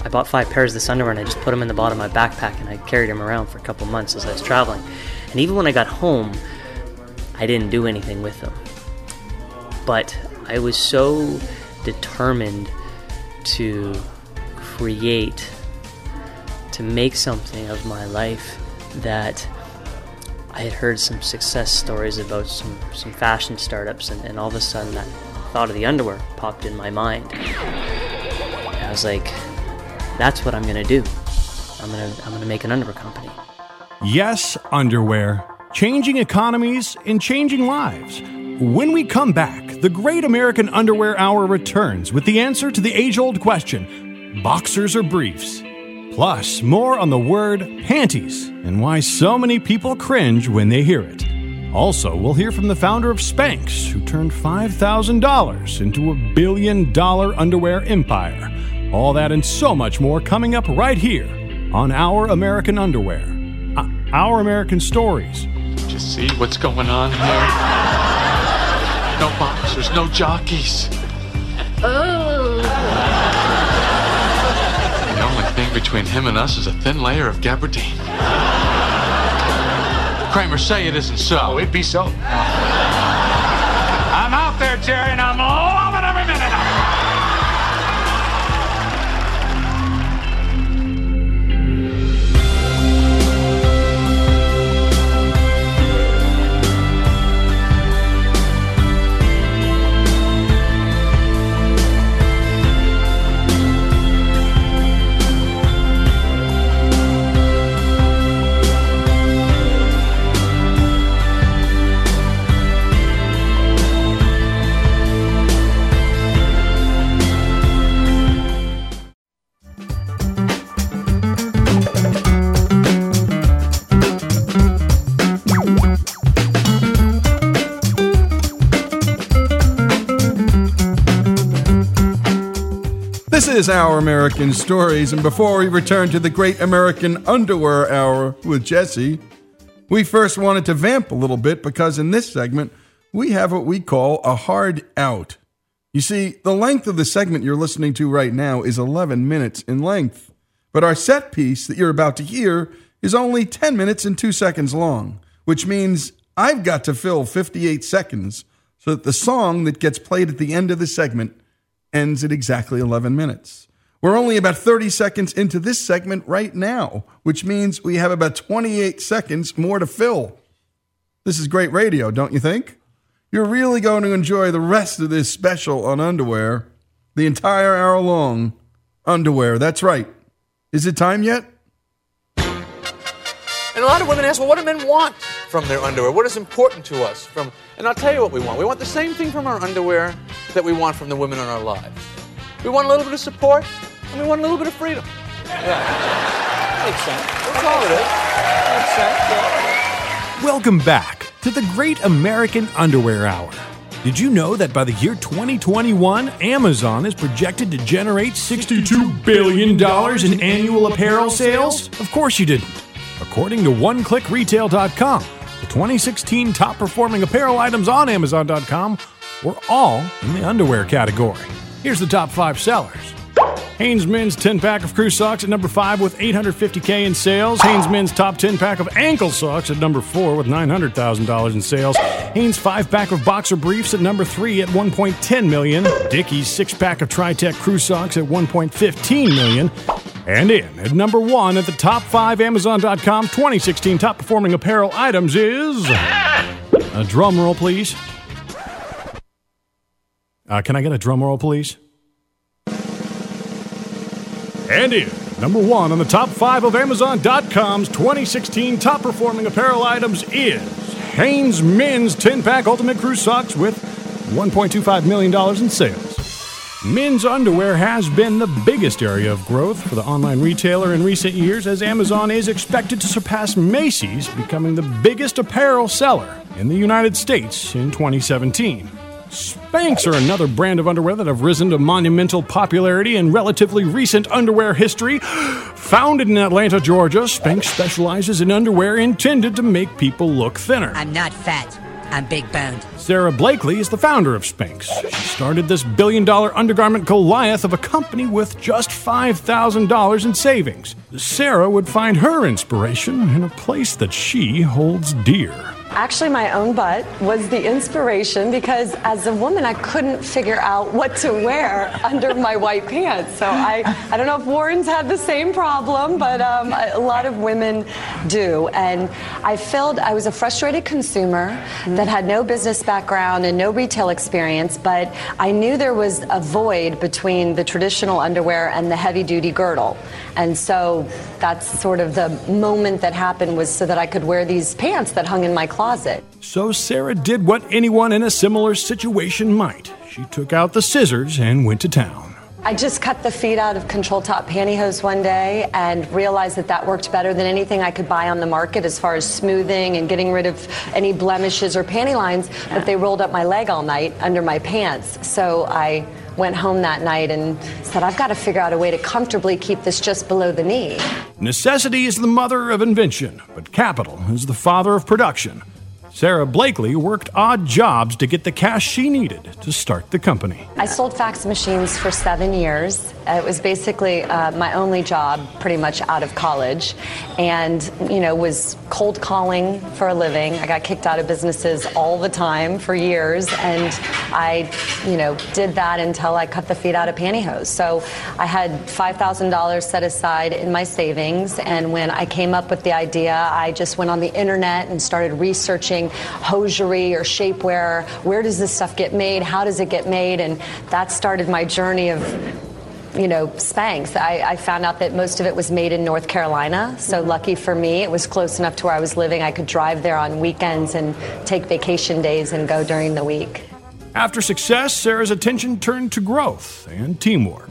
[SPEAKER 21] I bought five pairs of this underwear and I just put them in the bottom of my backpack and I carried them around for a couple months as I was traveling. And even when I got home, I didn't do anything with them. But I was so determined to create, to make something of my life that I had heard some success stories about some, some fashion startups, and, and all of a sudden that thought of the underwear popped in my mind. I was like, that's what I'm gonna do. I'm gonna I'm gonna make an underwear company.
[SPEAKER 15] Yes, underwear. Changing economies and changing lives. When we come back, the Great American Underwear Hour returns with the answer to the age old question boxers or briefs? Plus, more on the word panties and why so many people cringe when they hear it. Also, we'll hear from the founder of Spanx, who turned $5,000 into a billion dollar underwear empire. All that and so much more coming up right here on Our American Underwear. Uh, Our American Stories.
[SPEAKER 22] Just see what's going on here. No boxers, no jockeys.
[SPEAKER 13] Oh.
[SPEAKER 22] The only thing between him and us is a thin layer of gabardine. Kramer, say it isn't so.
[SPEAKER 23] Oh, it be so. I'm out there, Jerry, and I'm loving
[SPEAKER 1] is Our American Stories, and before we return to the Great American Underwear Hour with Jesse, we first wanted to vamp a little bit because in this segment, we have what we call a hard out. You see, the length of the segment you're listening to right now is 11 minutes in length, but our set piece that you're about to hear is only 10 minutes and 2 seconds long, which means I've got to fill 58 seconds so that the song that gets played at the end of the segment ends at exactly 11 minutes. We're only about 30 seconds into this segment right now, which means we have about 28 seconds more to fill. This is great radio, don't you think? You're really going to enjoy the rest of this special on underwear, the entire hour long. Underwear, that's right. Is it time yet?
[SPEAKER 24] And a lot of women ask, well, what do men want from their underwear? What is important to us? From, and I'll tell you what we want. We want the same thing from our underwear that we want from the women in our lives. We want a little bit of support, and we want a little bit of freedom. Yeah. Makes sense. That's all it is. Makes sense. Yeah.
[SPEAKER 15] Welcome back to the Great American Underwear Hour. Did you know that by the year 2021, Amazon is projected to generate $62 billion in annual apparel sales? Of course you didn't. According to OneClickRetail.com, the 2016 top performing apparel items on Amazon.com were all in the underwear category. Here's the top five sellers. Hanes Men's 10 pack of crew socks at number 5 with 850K in sales. Hanes Men's top 10 pack of ankle socks at number 4 with $900,000 in sales. Hanes 5 pack of boxer briefs at number 3 at 1.10 million. Dickies 6 pack of Dri-Tech crew socks at 1.15 million. And in at number 1 at the top 5 Amazon.com 2016 top performing apparel items is. A drum roll, please. Uh, can I get a drum roll, please? And in number one on the top five of Amazon.com's 2016 top performing apparel items is Hanes Men's 10 pack Ultimate Crew socks with $1.25 million in sales. Men's underwear has been the biggest area of growth for the online retailer in recent years, as Amazon is expected to surpass Macy's, becoming the biggest apparel seller in the United States in 2017. Spanx are another brand of underwear that have risen to monumental popularity in relatively recent underwear history. Founded in Atlanta, Georgia, Spanx specializes in underwear intended to make people look thinner.
[SPEAKER 25] I'm not fat. I'm big boned.
[SPEAKER 15] Sara Blakely is the founder of Spanx. She started this billion dollar undergarment Goliath of a company with just $5,000 in savings. Sara would find her inspiration in a place that she holds dear.
[SPEAKER 26] Actually, my own butt was the inspiration because as a woman, I couldn't figure out what to wear under my white pants. So I, I don't know if Warren's had the same problem, but um, a lot of women do. And I felt I was a frustrated consumer that had no business background and no retail experience, but I knew there was a void between the traditional underwear and the heavy duty girdle. And so that's sort of the moment that happened was so that I could wear these pants that hung in my closet.
[SPEAKER 15] So Sara did what anyone in a similar situation might. She took out the scissors and went to town.
[SPEAKER 26] I just cut the feet out of control top pantyhose one day and realized that that worked better than anything I could buy on the market as far as smoothing and getting rid of any blemishes or panty lines. But they rolled up my leg all night under my pants. So I went home that night and said, I've got to figure out a way to comfortably keep this just below the knee.
[SPEAKER 15] Necessity is the mother of invention, but capital is the father of production. Sara Blakely worked odd jobs to get the cash she needed to start the company.
[SPEAKER 26] I sold fax machines for seven years. It was basically uh, my only job pretty much out of college and, you know, was cold calling for a living. I got kicked out of businesses all the time for years and I, you know, did that until I cut the feet out of pantyhose. So I had $5,000 set aside in my savings and when I came up with the idea, I just went on the internet and started researching hosiery or shapewear. Where does this stuff get made? How does it get made? And that started my journey of you know, Spanx. I, I, found out that most of it was made in North Carolina. So lucky for me, it was close enough to where I was living. I could drive there on weekends and take vacation days and go during the week.
[SPEAKER 15] After success, Sara's attention turned to growth and teamwork.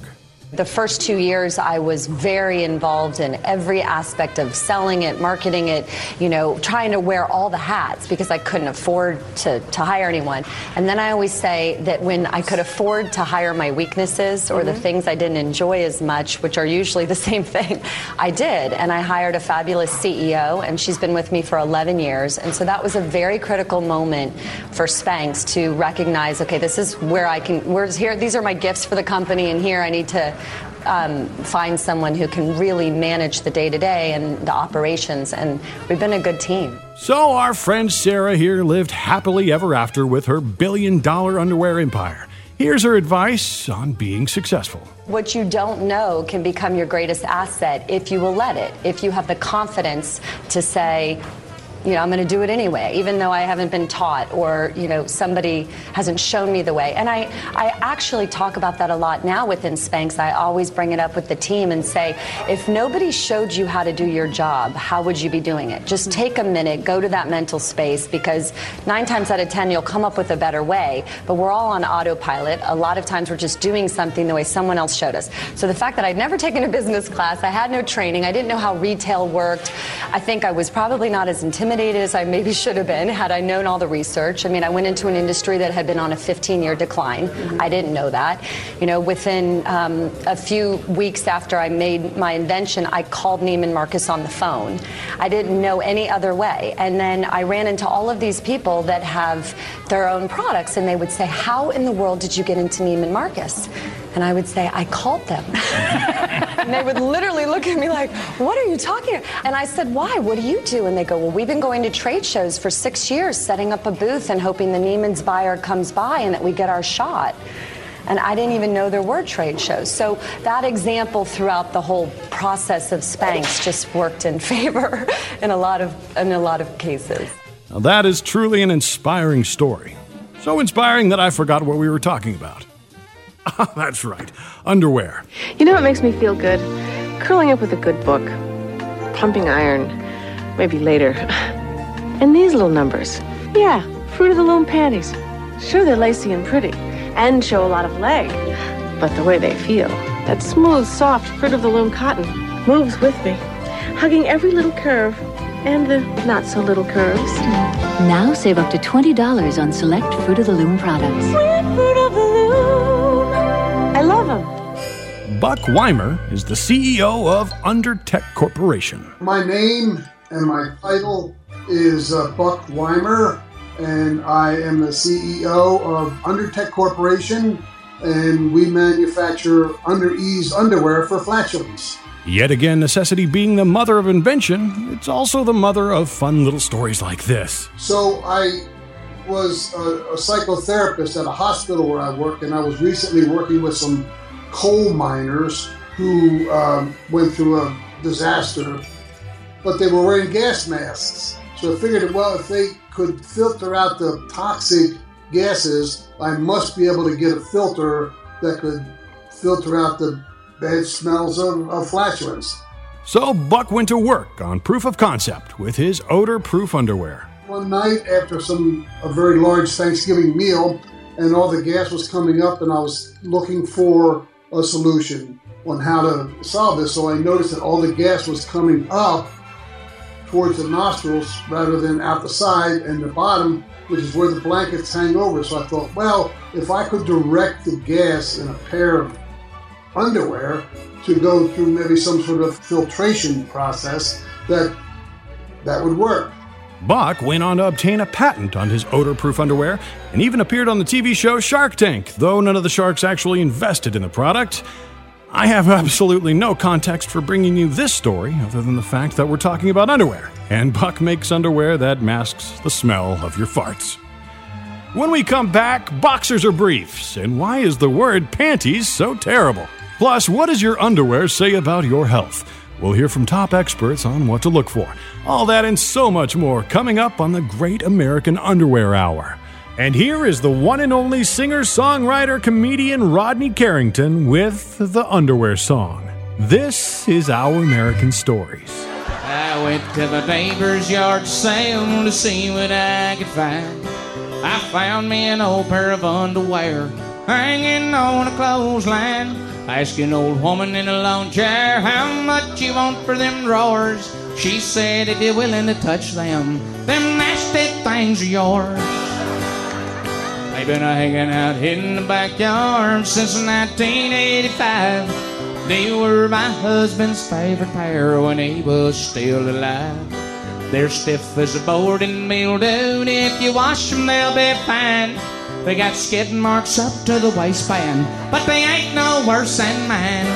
[SPEAKER 26] The first two years, I was very involved in every aspect of selling it, marketing it, you know, trying to wear all the hats because I couldn't afford to, to hire anyone. And then I always say that when I could afford to hire my weaknesses or mm-hmm. the things I didn't enjoy as much, which are usually the same thing, I did. And I hired a fabulous CEO, and she's been with me for 11 years. And so that was a very critical moment for Spanx to recognize okay, this is where I can, where's here, these are my gifts for the company, and here I need to um, find someone who can really manage the day to day and the operations. And we've been a good team.
[SPEAKER 15] So, our friend Sara here lived happily ever after with her billion dollar underwear empire. Here's her advice on being successful.
[SPEAKER 26] What you don't know can become your greatest asset if you will let it. If you have the confidence to say, you know, I'm going to do it anyway, even though I haven't been taught or, you know, somebody hasn't shown me the way. And I, I actually talk about that a lot now within Spanx. I always bring it up with the team and say, if nobody showed you how to do your job, how would you be doing it? Just take a minute, go to that mental space because nine times out of 10, you'll come up with a better way. But we're all on autopilot. A lot of times we're just doing something the way someone else showed us. So the fact that I'd never taken a business class, I had no training, I didn't know how retail worked, I think I was probably not as intimidated intimidated as I maybe should have been had I known all the research. I mean, I went into an industry that had been on a 15 year decline. Mm-hmm. I didn't know that. You know, within um, a few weeks after I made my invention, I called Neiman Marcus on the phone. I didn't know any other way. And then I ran into all of these people that have their own products, and they would say, How in the world did you get into Neiman Marcus? And I would say, I called them. and they would literally look at me like, What are you talking about? And I said, Why? What do you do? And they go, Well, we've been going to trade shows for six years, setting up a booth and hoping the Neiman's buyer comes by and that we get our shot. And I didn't even know there were trade shows. So that example throughout the whole process of Spanx just worked in favor in a lot of in a lot of cases.
[SPEAKER 15] Now that is truly an inspiring story. So inspiring that I forgot what we were talking about. Ah, That's right, underwear.
[SPEAKER 27] You know what makes me feel good? Curling up with a good book, pumping iron, maybe later. And these little numbers. Yeah, Fruit of the Loom panties. Sure, they're lacy and pretty, and show a lot of leg. But the way they feel, that smooth, soft Fruit of the Loom cotton, moves with me, hugging every little curve and the not so little curves.
[SPEAKER 28] Now save up to $20 on select Fruit of the Loom products.
[SPEAKER 15] Buck Weimer is the CEO of Undertech Corporation.
[SPEAKER 29] My name and my title is uh, Buck Weimer, and I am the CEO of Undertech Corporation, and we manufacture Under-Ease underwear for flatulence.
[SPEAKER 15] Yet again, necessity being the mother of invention, it's also the mother of fun little stories like this.
[SPEAKER 29] So I was a, a psychotherapist at a hospital where I work, and I was recently working with some coal miners who um, went through a disaster, but they were wearing gas masks. So I figured, well, if they could filter out the toxic gases, I must be able to get a filter that could filter out the bad smells of, of flatulence.
[SPEAKER 15] So Buck went to work on proof of concept with his odor proof underwear.
[SPEAKER 29] One night after some a very large Thanksgiving meal, and all the gas was coming up, and I was looking for a solution on how to solve this. So I noticed that all the gas was coming up towards the nostrils rather than out the side and the bottom, which is where the blankets hang over. So I thought, well, if I could direct the gas in a pair of underwear to go through maybe some sort of filtration process, that that would work.
[SPEAKER 15] Buck went on to obtain a patent on his odor proof underwear and even appeared on the TV show Shark Tank, though none of the sharks actually invested in the product. I have absolutely no context for bringing you this story other than the fact that we're talking about underwear, and Buck makes underwear that masks the smell of your farts. When we come back, boxers or briefs, and why is the word panties so terrible? Plus, what does your underwear say about your health? We'll hear from top experts on what to look for. All that and so much more coming up on the Great American Underwear Hour. And here is the one and only singer, songwriter, comedian Rodney Carrington with the Underwear Song. This is Our American Stories.
[SPEAKER 30] I went to the neighbor's yard sale to see what I could find. I found me an old pair of underwear hanging on a clothesline. Asked an old woman in a lawn chair how much you want for them drawers. She said if you're willing to touch them, them nasty things are yours. They've been hanging out in the backyard since 1985. They were my husband's favorite pair when he was still alive. They're stiff as a board and mildewed. If you wash them, they'll be fine. They got skid marks up to the waistband, but they ain't no worse than mine.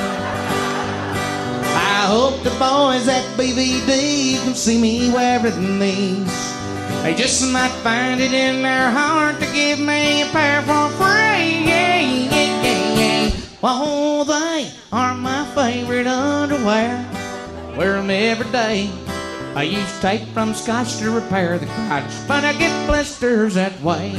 [SPEAKER 30] I hope the boys at BVD can see me wearing these. They just might find it in their heart to give me a pair for free. Yeah, yeah, yeah, yeah. Oh, they are my favorite underwear. Wear them every day. I use tape from Scotch to repair the crotch, but I get blisters that way.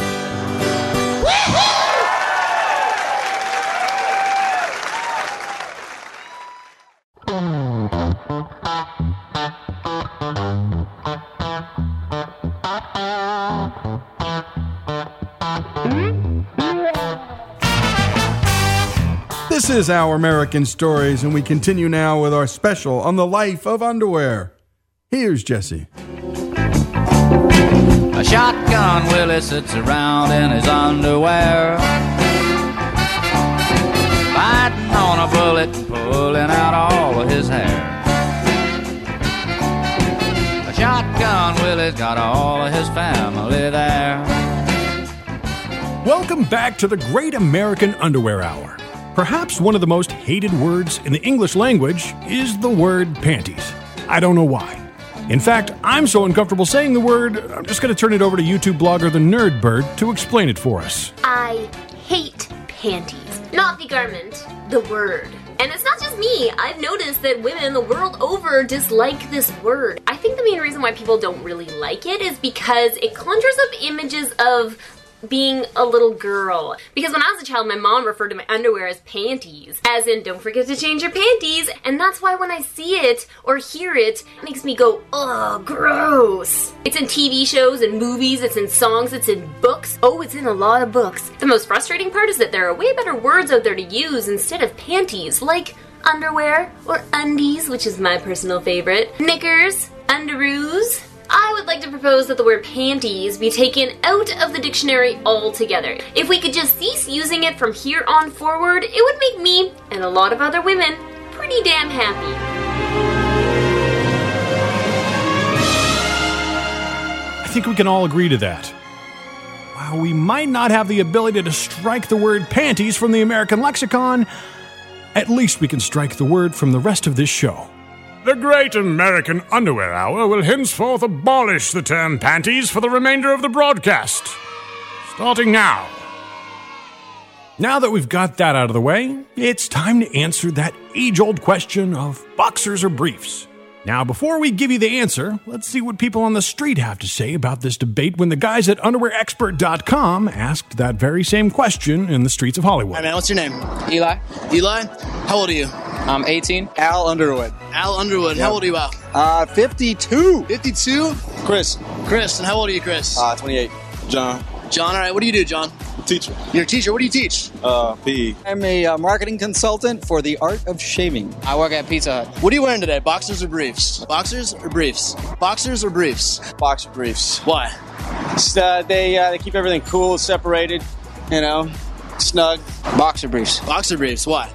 [SPEAKER 1] Is Our American Stories, and we continue now with our special on the life of underwear. Here's Jesse.
[SPEAKER 30] A shotgun Willie sits around in his underwear, biting on a bullet and pulling out all of his hair. A shotgun Willie's got all of his family there.
[SPEAKER 15] Welcome back to the Great American Underwear Hour. Perhaps one of the most hated words in the English language is the word panties. I don't know why. In fact, I'm so uncomfortable saying the word, I'm just going to turn it over to YouTube blogger The Nerd Bird to explain it for us.
[SPEAKER 31] I hate panties. Not the garment, the word. And it's not just me. I've noticed that women the world over dislike this word. I think the main reason why people don't really like it is because it conjures up images of being a little girl. Because when I was a child, my mom referred to my underwear as panties. As in, don't forget to change your panties. And that's why when I see it or hear it, it makes me go, ugh, gross. It's in TV shows and movies, it's in songs, it's in books. Oh, it's in a lot of books. The most frustrating part is that there are way better words out there to use instead of panties, like underwear or undies, which is my personal favorite, knickers, underoos. I would like to propose that the word panties be taken out of the dictionary altogether. If we could just cease using it from here on forward, it would make me, and a lot of other women, pretty damn happy.
[SPEAKER 15] I think we can all agree to that. While we might not have the ability to strike the word panties from the American lexicon, at least we can strike the word from the rest of this show.
[SPEAKER 18] The Great American Underwear Hour will henceforth abolish the term panties for the remainder of the broadcast. Starting now.
[SPEAKER 15] Now that we've got that out of the way, it's time to answer that age old question of boxers or briefs. Now, before we give you the answer, let's see what people on the street have to say about this debate when the guys at underwearexpert.com asked that very same question in the streets of Hollywood.
[SPEAKER 32] Hi, man. What's your name?
[SPEAKER 33] Eli.
[SPEAKER 32] Eli? How old are you?
[SPEAKER 33] I'm 18.
[SPEAKER 32] Al Underwood. Al Underwood.
[SPEAKER 33] Yeah.
[SPEAKER 32] How old are you, Al?
[SPEAKER 33] Uh, 52.
[SPEAKER 32] 52?
[SPEAKER 33] Chris.
[SPEAKER 32] Chris. And how old are you, Chris?
[SPEAKER 33] Uh, 28. John.
[SPEAKER 32] John, all right. What do you do, John?
[SPEAKER 33] Teacher.
[SPEAKER 32] You're a teacher. What do you teach?
[SPEAKER 33] Uh, PE. I'm a uh, marketing consultant for the art of shaving. I work at Pizza Hut.
[SPEAKER 32] What are you wearing today? Boxers or briefs? Boxers or briefs? Boxers or briefs?
[SPEAKER 33] Boxer briefs.
[SPEAKER 32] Why?
[SPEAKER 33] Uh, they uh, they keep everything cool, separated, you know, snug. Boxer briefs.
[SPEAKER 32] Boxer briefs. Why?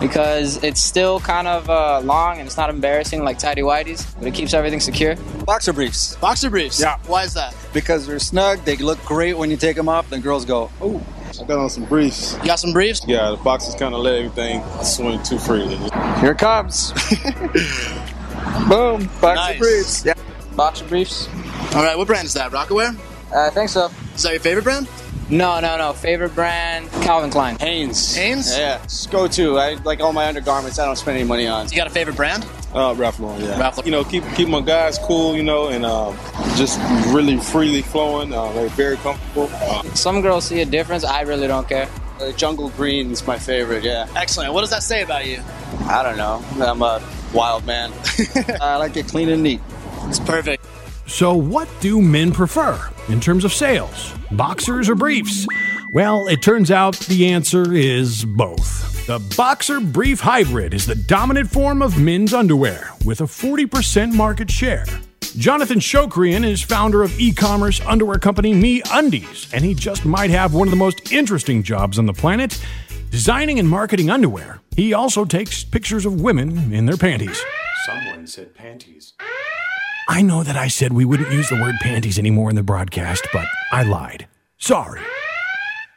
[SPEAKER 33] Because it's still kind of uh, long and it's not embarrassing like tidy whities, but it keeps everything secure. Boxer briefs.
[SPEAKER 32] Boxer briefs.
[SPEAKER 33] Yeah.
[SPEAKER 32] Why is that?
[SPEAKER 33] Because they're snug, they look great when you take them off, then girls go, oh.
[SPEAKER 34] I got on some briefs.
[SPEAKER 32] You got some briefs?
[SPEAKER 34] Yeah, the boxes kind of let everything swing too freely.
[SPEAKER 33] Here it comes. Boom. Boxer
[SPEAKER 32] Nice.
[SPEAKER 33] briefs. Yeah. Boxer briefs.
[SPEAKER 32] All right. What brand is that? Rocawear?
[SPEAKER 33] I think so.
[SPEAKER 32] Is that your favorite brand?
[SPEAKER 33] No, no, no. Favorite brand? Calvin Klein. Hanes.
[SPEAKER 32] Hanes?
[SPEAKER 33] Yeah. Just go to. I like all my undergarments. I don't spend any money on.
[SPEAKER 32] You got a favorite brand?
[SPEAKER 34] Uh, Ralph Lauren, yeah.
[SPEAKER 32] Ralph Lauren.
[SPEAKER 34] You know, keep keep my guys cool, you know, and um, just really freely flowing. Uh, they're very comfortable. Uh,
[SPEAKER 33] Some girls see a difference. I really don't care. Uh, jungle green is my favorite. Yeah.
[SPEAKER 32] Excellent. What does that say about you?
[SPEAKER 33] I don't know. I'm a wild man. I like it clean and neat.
[SPEAKER 32] It's perfect.
[SPEAKER 15] So, what do men prefer in terms of sales? Boxers or briefs? Well, it turns out the answer is both. The boxer brief hybrid is the dominant form of men's underwear with a 40% market share. Jonathan Shokrian is founder of e-commerce underwear company Me Undies, and he just might have one of the most interesting jobs on the planet, designing and marketing underwear. He also takes pictures of women in their panties.
[SPEAKER 35] Someone said panties.
[SPEAKER 15] I know that I said we wouldn't use the word panties anymore in the broadcast, but I lied. Sorry.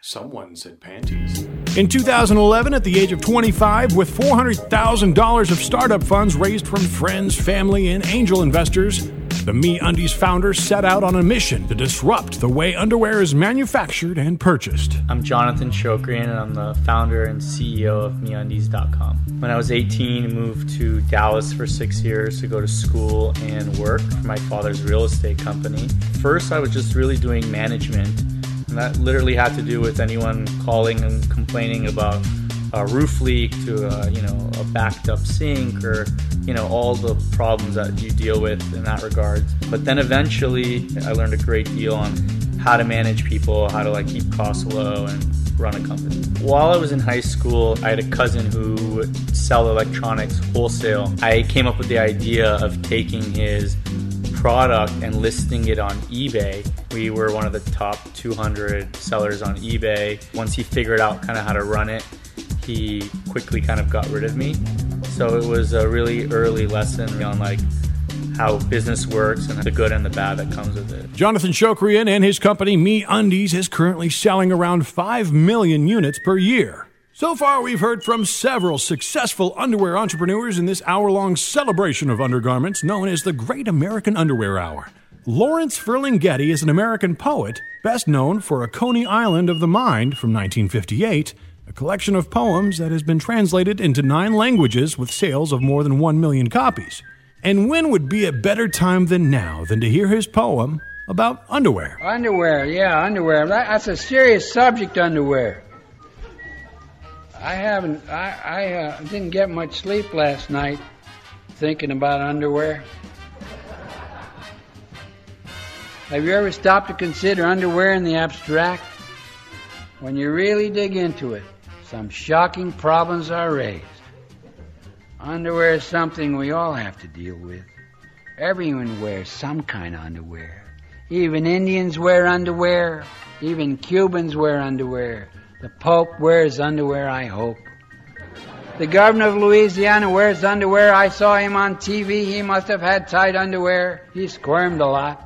[SPEAKER 35] Someone said panties.
[SPEAKER 15] In 2011, at the age of 25, with $400,000 of startup funds raised from friends, family, and angel investors, the Me Undies founder set out on a mission to disrupt the way underwear is manufactured and purchased.
[SPEAKER 36] I'm Jonathan Shokrian, and I'm the founder and CEO of MeUndies.com. When I was 18, I moved to Dallas for six years to go to school and work for my father's real estate company. First, I was just really doing management, and that literally had to do with anyone calling and complaining about a roof leak to a, you know a backed up sink or you know all the problems that you deal with in that regard. But then eventually, I learned a great deal on how to manage people, how to like keep costs low and run a company. While I was in high school, I had a cousin who would sell electronics wholesale. I came up with the idea of taking his product and listing it on eBay. We were one of the top 200 sellers on eBay. Once he figured out kind of how to run it, he quickly kind of got rid of me. So it was a really early lesson on like how business works and the good and the bad that comes with it.
[SPEAKER 15] Jonathan Shokrian and his company Me Undies is currently selling around 5 million units per year. So far, we've heard from several successful underwear entrepreneurs in this hour long celebration of undergarments known as the Great American Underwear Hour. Lawrence Ferlinghetti is an American poet, best known for A Coney Island of the Mind from 1958, a collection of poems that has been translated into nine languages with sales of more than 1 million copies. And when would be a better time than now than to hear his poem, about underwear.
[SPEAKER 37] Underwear, yeah, underwear. That's a serious subject, underwear. I haven't, I, I uh, didn't get much sleep last night thinking about underwear. Have you ever stopped to consider underwear in the abstract? When you really dig into it, some shocking problems are raised. Underwear is something we all have to deal with. Everyone wears some kind of underwear. Even Indians wear underwear. Even Cubans wear underwear. The Pope wears underwear, I hope. The governor of Louisiana wears underwear. I saw him on TV. He must have had tight underwear. He squirmed a lot.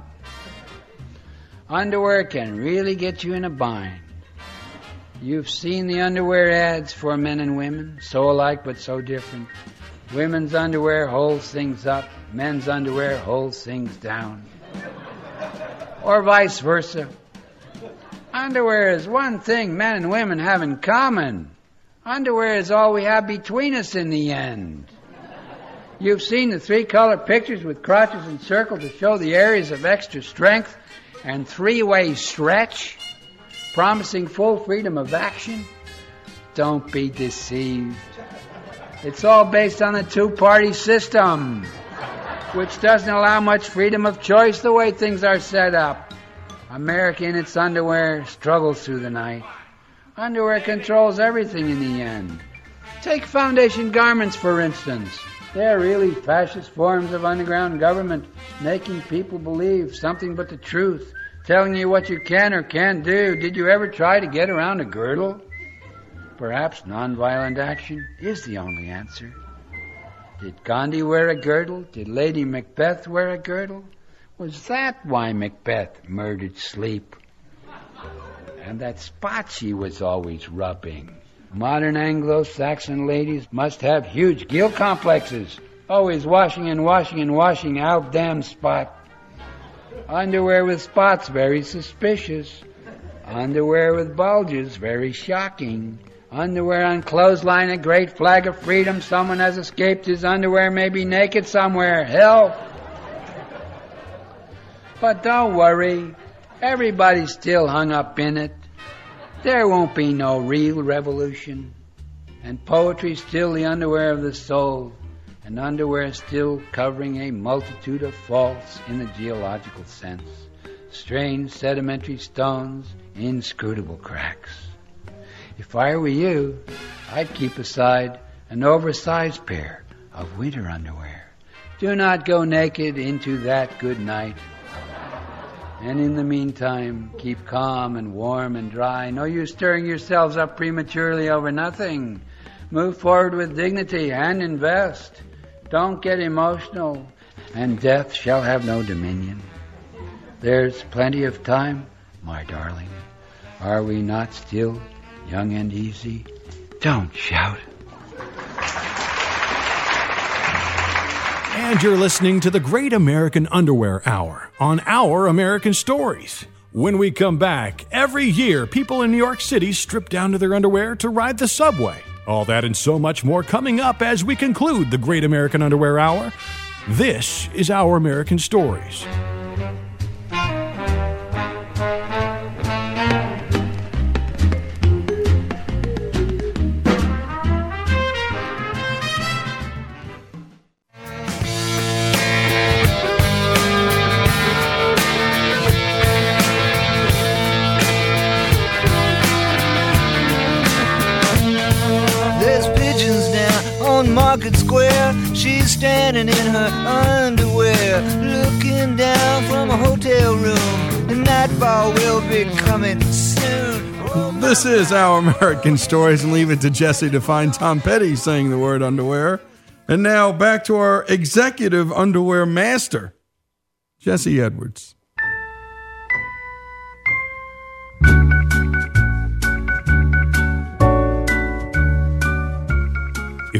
[SPEAKER 37] Underwear can really get you in a bind. You've seen the underwear ads for men and women, so alike but so different. Women's underwear holds things up, men's underwear holds things down. Or vice versa. Underwear is one thing men and women have in common. Underwear is all we have between us in the end. You've seen the three color pictures with crotches and circles to show the areas of extra strength and three way stretch, promising full freedom of action. Don't be deceived. It's all based on the two party system, which doesn't allow much freedom of choice the way things are set up. America in its underwear struggles through the night. Underwear controls everything in the end. Take foundation garments, for instance. They're really fascist forms of underground government, making people believe something but the truth, telling you what you can or can't do. Did you ever try to get around a girdle? Perhaps nonviolent action is the only answer. Did Gandhi wear a girdle? Did Lady Macbeth wear a girdle? Was that why Macbeth murdered sleep? And that spot she was always rubbing. Modern Anglo Saxon ladies must have huge guilt complexes, always washing and washing and washing out damn spot. Underwear with spots, very suspicious. Underwear with bulges, very shocking. Underwear on clothesline, a great flag of freedom. Someone has escaped his underwear, maybe naked somewhere. Help! But don't worry, everybody's still hung up in it. There won't be no real revolution. And poetry's still the underwear of the soul, and underwear still covering a multitude of faults in the geological sense. Strange sedimentary stones, inscrutable cracks. If I were you, I'd keep aside an oversized pair of winter underwear. Do not go naked into that good night. And in the meantime, keep calm and warm and dry. No use stirring yourselves up prematurely over nothing. Move forward with dignity and invest. Don't get emotional, and death shall have no dominion. There's plenty of time, my darling. Are we not still young and easy? Don't shout.
[SPEAKER 15] And you're listening to the Great American Underwear Hour on Our American Stories. When we come back, every year people in New York City strip down to their underwear to ride the subway. All that and so much more coming up as we conclude the Great American Underwear Hour. This is Our American Stories.
[SPEAKER 38] Market Square. She's standing in her underwear, looking down from a hotel room. The nightfall will be coming soon.
[SPEAKER 1] This is Our American Stories, and leave it to Jesse to find Tom Petty saying the word underwear. And now back to our executive underwear master, Jesse Edwards.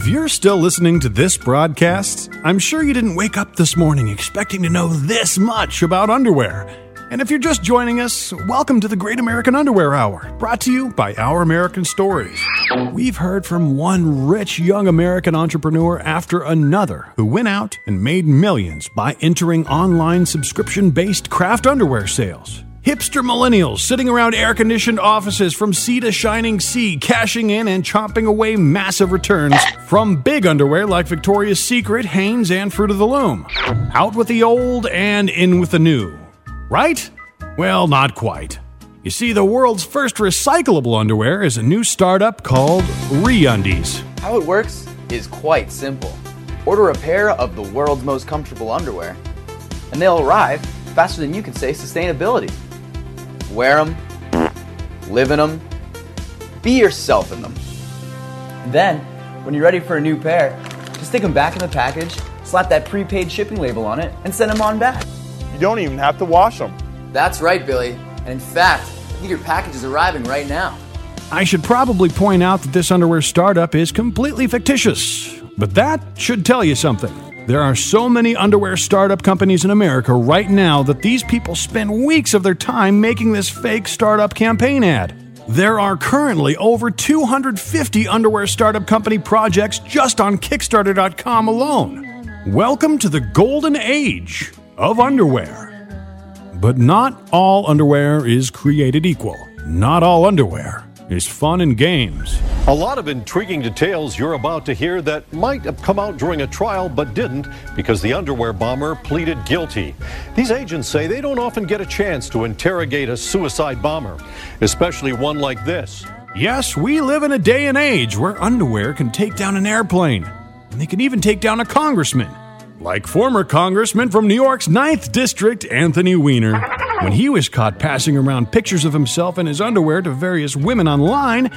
[SPEAKER 15] If you're still listening to this broadcast, I'm sure you didn't wake up this morning expecting to know this much about underwear. And if you're just joining us, welcome to the Great American Underwear Hour, brought to you by Our American Stories. We've heard from one rich young American entrepreneur after another who went out and made millions by entering online subscription based craft underwear sales. Hipster millennials sitting around air conditioned offices from sea to shining sea, cashing in and chomping away massive returns from big underwear like Victoria's Secret, Hanes, and Fruit of the Loom. Out with the old and in with the new. Right? Well, not quite. You see, the world's first recyclable underwear is a new startup called ReUndies.
[SPEAKER 39] How it works is quite simple. Order a pair of the world's most comfortable underwear, and they'll arrive faster than you can say sustainability. Wear them, live in them, be yourself in them. Then, when you're ready for a new pair, just stick them back in the package, slap that prepaid shipping label on it, and send them on back.
[SPEAKER 40] You don't even have to wash them.
[SPEAKER 39] That's right, Billy. And in fact, I think your package is arriving right now.
[SPEAKER 15] I should probably point out that this underwear startup is completely fictitious, but that should tell you something. There are so many underwear startup companies in America right now that these people spend weeks of their time making this fake startup campaign ad. There are currently over 250 underwear startup company projects just on Kickstarter.com alone. Welcome to the golden age of underwear. But not all underwear is created equal. Not all underwear is fun and games.
[SPEAKER 41] A lot of intriguing details you're about to hear that might have come out during a trial but didn't because the underwear bomber pleaded guilty. These agents say they don't often get a chance to interrogate a suicide bomber, especially one like this.
[SPEAKER 15] Yes, we live in a day and age where underwear can take down an airplane, and they can even take down a congressman. Like former congressman from New York's 9th District, Anthony Weiner. When he was caught passing around pictures of himself in his underwear to various women online,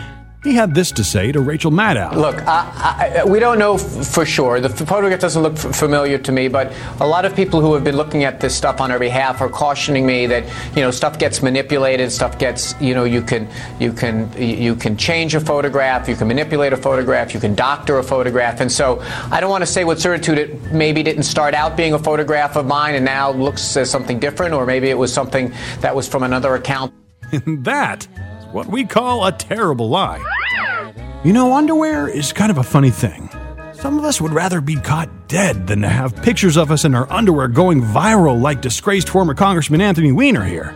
[SPEAKER 15] he had this to say to Rachel Maddow.
[SPEAKER 42] Look, I, I, we don't know f- for sure. The photograph doesn't look f- familiar to me, but a lot of people who have been looking at this stuff on our behalf are cautioning me that you know stuff gets manipulated, stuff gets you know you can you can you can change a photograph, you can manipulate a photograph, you can doctor a photograph, and so I don't want to say with certitude it maybe didn't start out being a photograph of mine and now looks as something different, or maybe it was something that was from another account.
[SPEAKER 15] that what we call a terrible lie. You know, underwear is kind of a funny thing. Some of us would rather be caught dead than to have pictures of us in our underwear going viral like disgraced former Congressman Anthony Weiner here.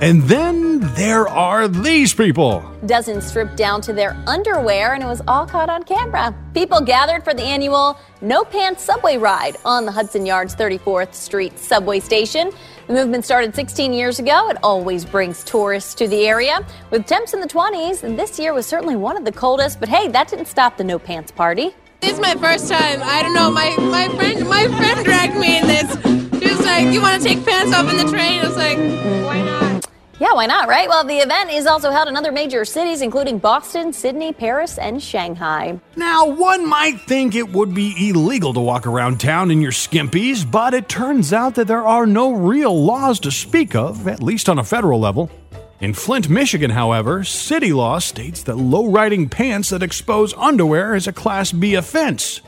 [SPEAKER 15] And then there are these people.
[SPEAKER 43] Dozens stripped down to their underwear, and it was all caught on camera. People gathered for the annual No Pants Subway Ride on the Hudson Yards 34th Street subway station. The movement started 16 years ago. It always brings tourists to the area. With temps in the 20s, and this year was certainly one of the coldest, but hey, that didn't stop the No Pants party.
[SPEAKER 44] This is my first time. I don't know. My my friend my friend dragged me in this. She was like, "You want to take pants off in the train?" I was like, "Why not?"
[SPEAKER 43] Yeah, why not, right? Well, the event is also held in other major cities, including Boston, Sydney, Paris, and Shanghai.
[SPEAKER 15] Now, one might think it would be illegal to walk around town in your skimpies, but it turns out that there are no real laws to speak of, at least on a federal level. In Flint, Michigan, however, city law states that low riding pants that expose underwear is a Class B offense.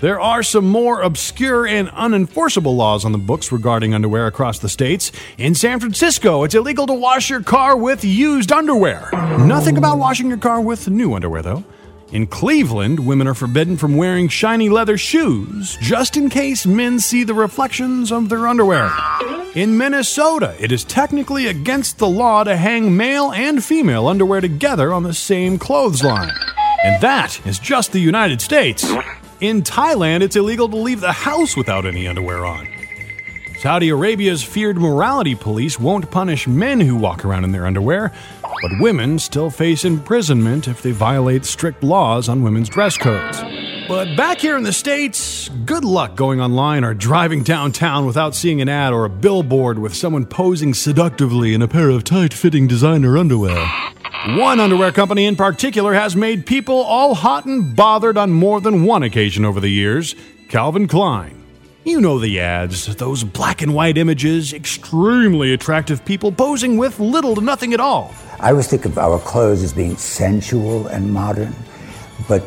[SPEAKER 15] There are some more obscure and unenforceable laws on the books regarding underwear across the states. In San Francisco, it's illegal to wash your car with used underwear. Nothing about washing your car with new underwear, though. In Cleveland, women are forbidden from wearing shiny leather shoes just in case men see the reflections of their underwear. In Minnesota, it is technically against the law to hang male and female underwear together on the same clothesline. And that is just the United States. In Thailand, it's illegal to leave the house without any underwear on. Saudi Arabia's feared morality police won't punish men who walk around in their underwear, but women still face imprisonment if they violate strict laws on women's dress codes. But back here in the States, good luck going online or driving downtown without seeing an ad or a billboard with someone posing seductively in a pair of tight fitting designer underwear. One underwear company in particular has made people all hot and bothered on more than one occasion over the years Calvin Klein. You know the ads, those black and white images, extremely attractive people posing with little to nothing at all.
[SPEAKER 45] I always think of our clothes as being sensual and modern, but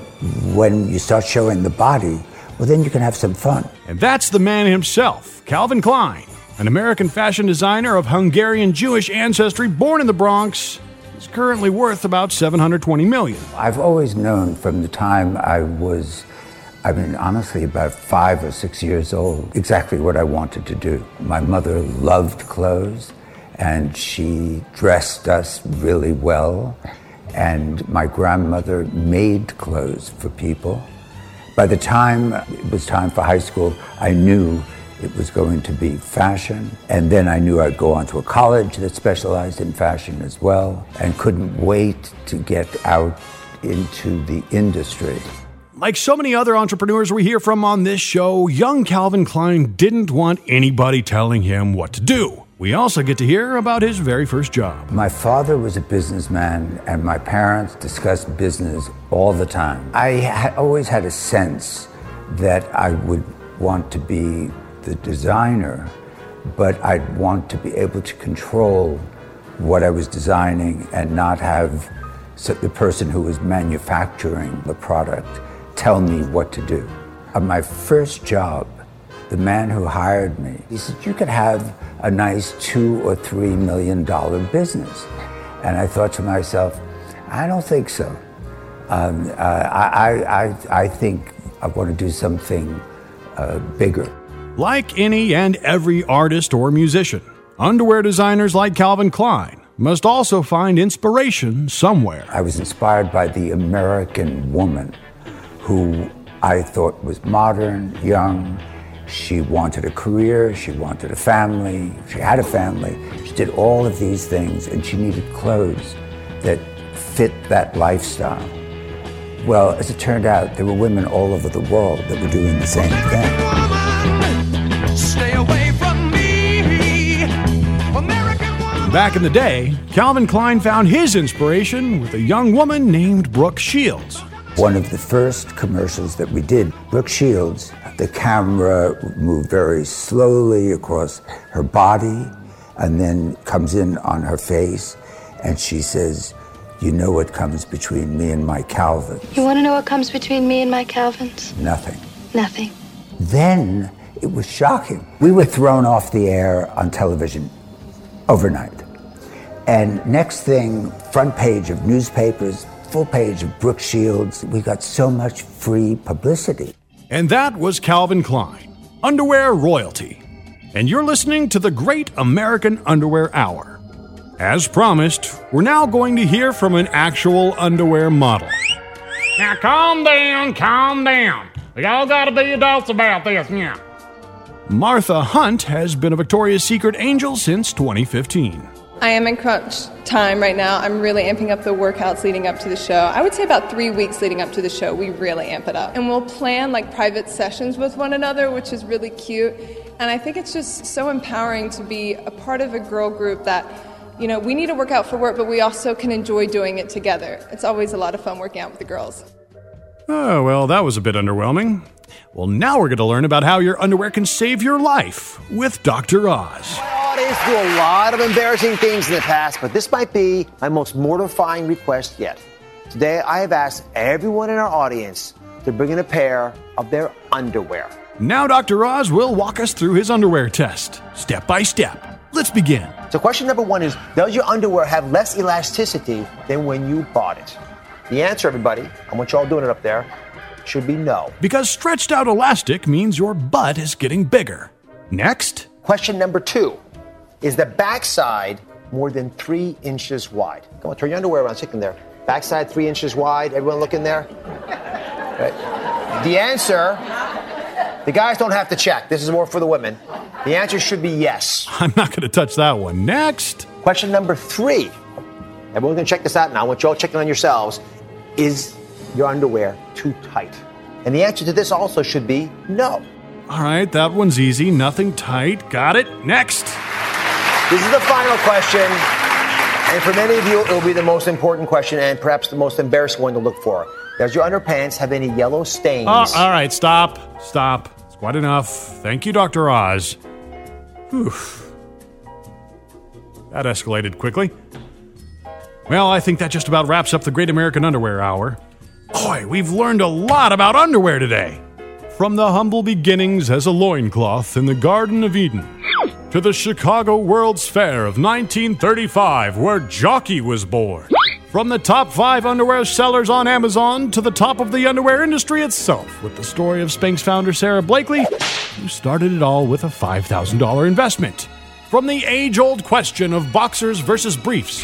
[SPEAKER 45] when you start showing the body, well, then you can have some fun.
[SPEAKER 15] And that's the man himself, Calvin Klein, an American fashion designer of Hungarian Jewish ancestry born in the Bronx. is currently worth about 720 million.
[SPEAKER 45] I've always known from the time I was, I mean, honestly, about five or six years old, exactly what I wanted to do. My mother loved clothes, and she dressed us really well, and my grandmother made clothes for people. By the time it was time for high school, I knew it was going to be fashion. And then I knew I'd go on to a college that specialized in fashion as well, and couldn't wait to get out into the industry.
[SPEAKER 15] Like so many other entrepreneurs we hear from on this show, young Calvin Klein didn't want anybody telling him what to do. We also get to hear about his very first job.
[SPEAKER 45] My father was a businessman, and my parents discussed business all the time. I ha- always had a sense that I would want to be the designer, but I'd want to be able to control what I was designing and not have the person who was manufacturing the product tell me what to do. On my first job, the man who hired me, he said, You could have a nice two or three million dollar business. And I thought to myself, I don't think so. Um, uh, I, I, I think I want to do something uh, bigger.
[SPEAKER 15] Like any and every artist or musician, underwear designers like Calvin Klein must also find inspiration somewhere.
[SPEAKER 45] I was inspired by the American woman who I thought was modern, young. She wanted a career, she wanted a family, she had a family. She did all of these things and she needed clothes that fit that lifestyle. Well, as it turned out, there were women all over the world that were doing the same thing.
[SPEAKER 46] Stay away from me.
[SPEAKER 15] Back in the day, Calvin Klein found his inspiration with a young woman named Brooke Shields.
[SPEAKER 45] One of the first commercials that we did, Brooke Shields, the camera moved very slowly across her body and then comes in on her face, and she says, You know what comes between me and my Calvin?
[SPEAKER 47] You want to know what comes between me and my Calvins?
[SPEAKER 45] Nothing.
[SPEAKER 47] Nothing.
[SPEAKER 45] Then it was shocking. We were thrown off the air on television overnight. And next thing, front page of newspapers, full page of Brooke Shields. We got so much free publicity.
[SPEAKER 15] And that was Calvin Klein, underwear royalty. And you're listening to the Great American Underwear Hour. As promised, we're now going to hear from an actual underwear model.
[SPEAKER 18] Now calm down, calm down. We all gotta be adults about this now.
[SPEAKER 15] Martha Hunt has been a Victoria's Secret angel since 2015.
[SPEAKER 48] I am in crunch time right now. I'm really amping up the workouts leading up to the show. I would say about three weeks leading up to the show, we really amp it up. And we'll plan like private sessions with one another, which is really cute. And I think it's just so empowering to be a part of a girl group that, you know, we need to work out for work, but we also can enjoy doing it together. It's always a lot of fun working out with the girls.
[SPEAKER 15] Oh, well, that was a bit underwhelming. Well, now we're going to learn about how your underwear can save your life with Dr. Oz.
[SPEAKER 49] Audience do a lot of embarrassing things in the past, but this might be my most mortifying request yet. Today, I have asked everyone in our audience to bring in a pair of their underwear.
[SPEAKER 15] Now, Dr. Oz will walk us through his underwear test, step by step. Let's begin.
[SPEAKER 49] So, question number one is Does your underwear have less elasticity than when you bought it? The answer, everybody, I want you all doing it up there, should be no.
[SPEAKER 15] Because stretched out elastic means your butt is getting bigger. Next.
[SPEAKER 49] Question number two Is the backside more than three inches wide? Come on, turn your underwear around, stick them there. Backside three inches wide. Everyone looking there? Right. The answer, the guys don't have to check. This is more for the women. The answer should be yes.
[SPEAKER 15] I'm not going to touch that one. Next.
[SPEAKER 49] Question number three. Everyone's going to check this out now. I want you all checking on yourselves. Is your underwear too tight? And the answer to this also should be no.
[SPEAKER 15] All right, that one's easy. Nothing tight. Got it. Next.
[SPEAKER 49] This is the final question. And for many of you, it will be the most important question and perhaps the most embarrassing one to look for. Does your underpants have any yellow stains?
[SPEAKER 15] Oh, all right, stop. Stop. It's quite enough. Thank you, Dr. Oz. Whew. That escalated quickly. Well, I think that just about wraps up the Great American Underwear Hour. Boy, we've learned a lot about underwear today. From the humble beginnings as a loincloth in the Garden of Eden to the Chicago World's Fair of 1935, where Jockey was born. From the top five underwear sellers on Amazon to the top of the underwear industry itself, with the story of Spanx founder Sara Blakely, who started it all with a $5,000 investment. From the age old question of boxers versus briefs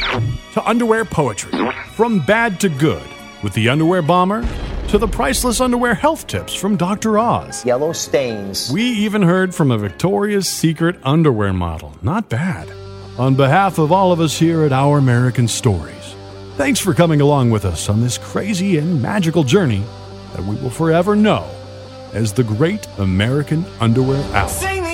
[SPEAKER 15] to underwear poetry, from bad to good, with the underwear bomber to the priceless underwear health tips from Dr. Oz.
[SPEAKER 49] Yellow stains.
[SPEAKER 15] We even heard from a Victoria's Secret underwear model. Not bad. On behalf of all of us here at Our American Stories, thanks for coming along with us on this crazy and magical journey that we will forever know as the Great American Underwear Hour.
[SPEAKER 6] Sing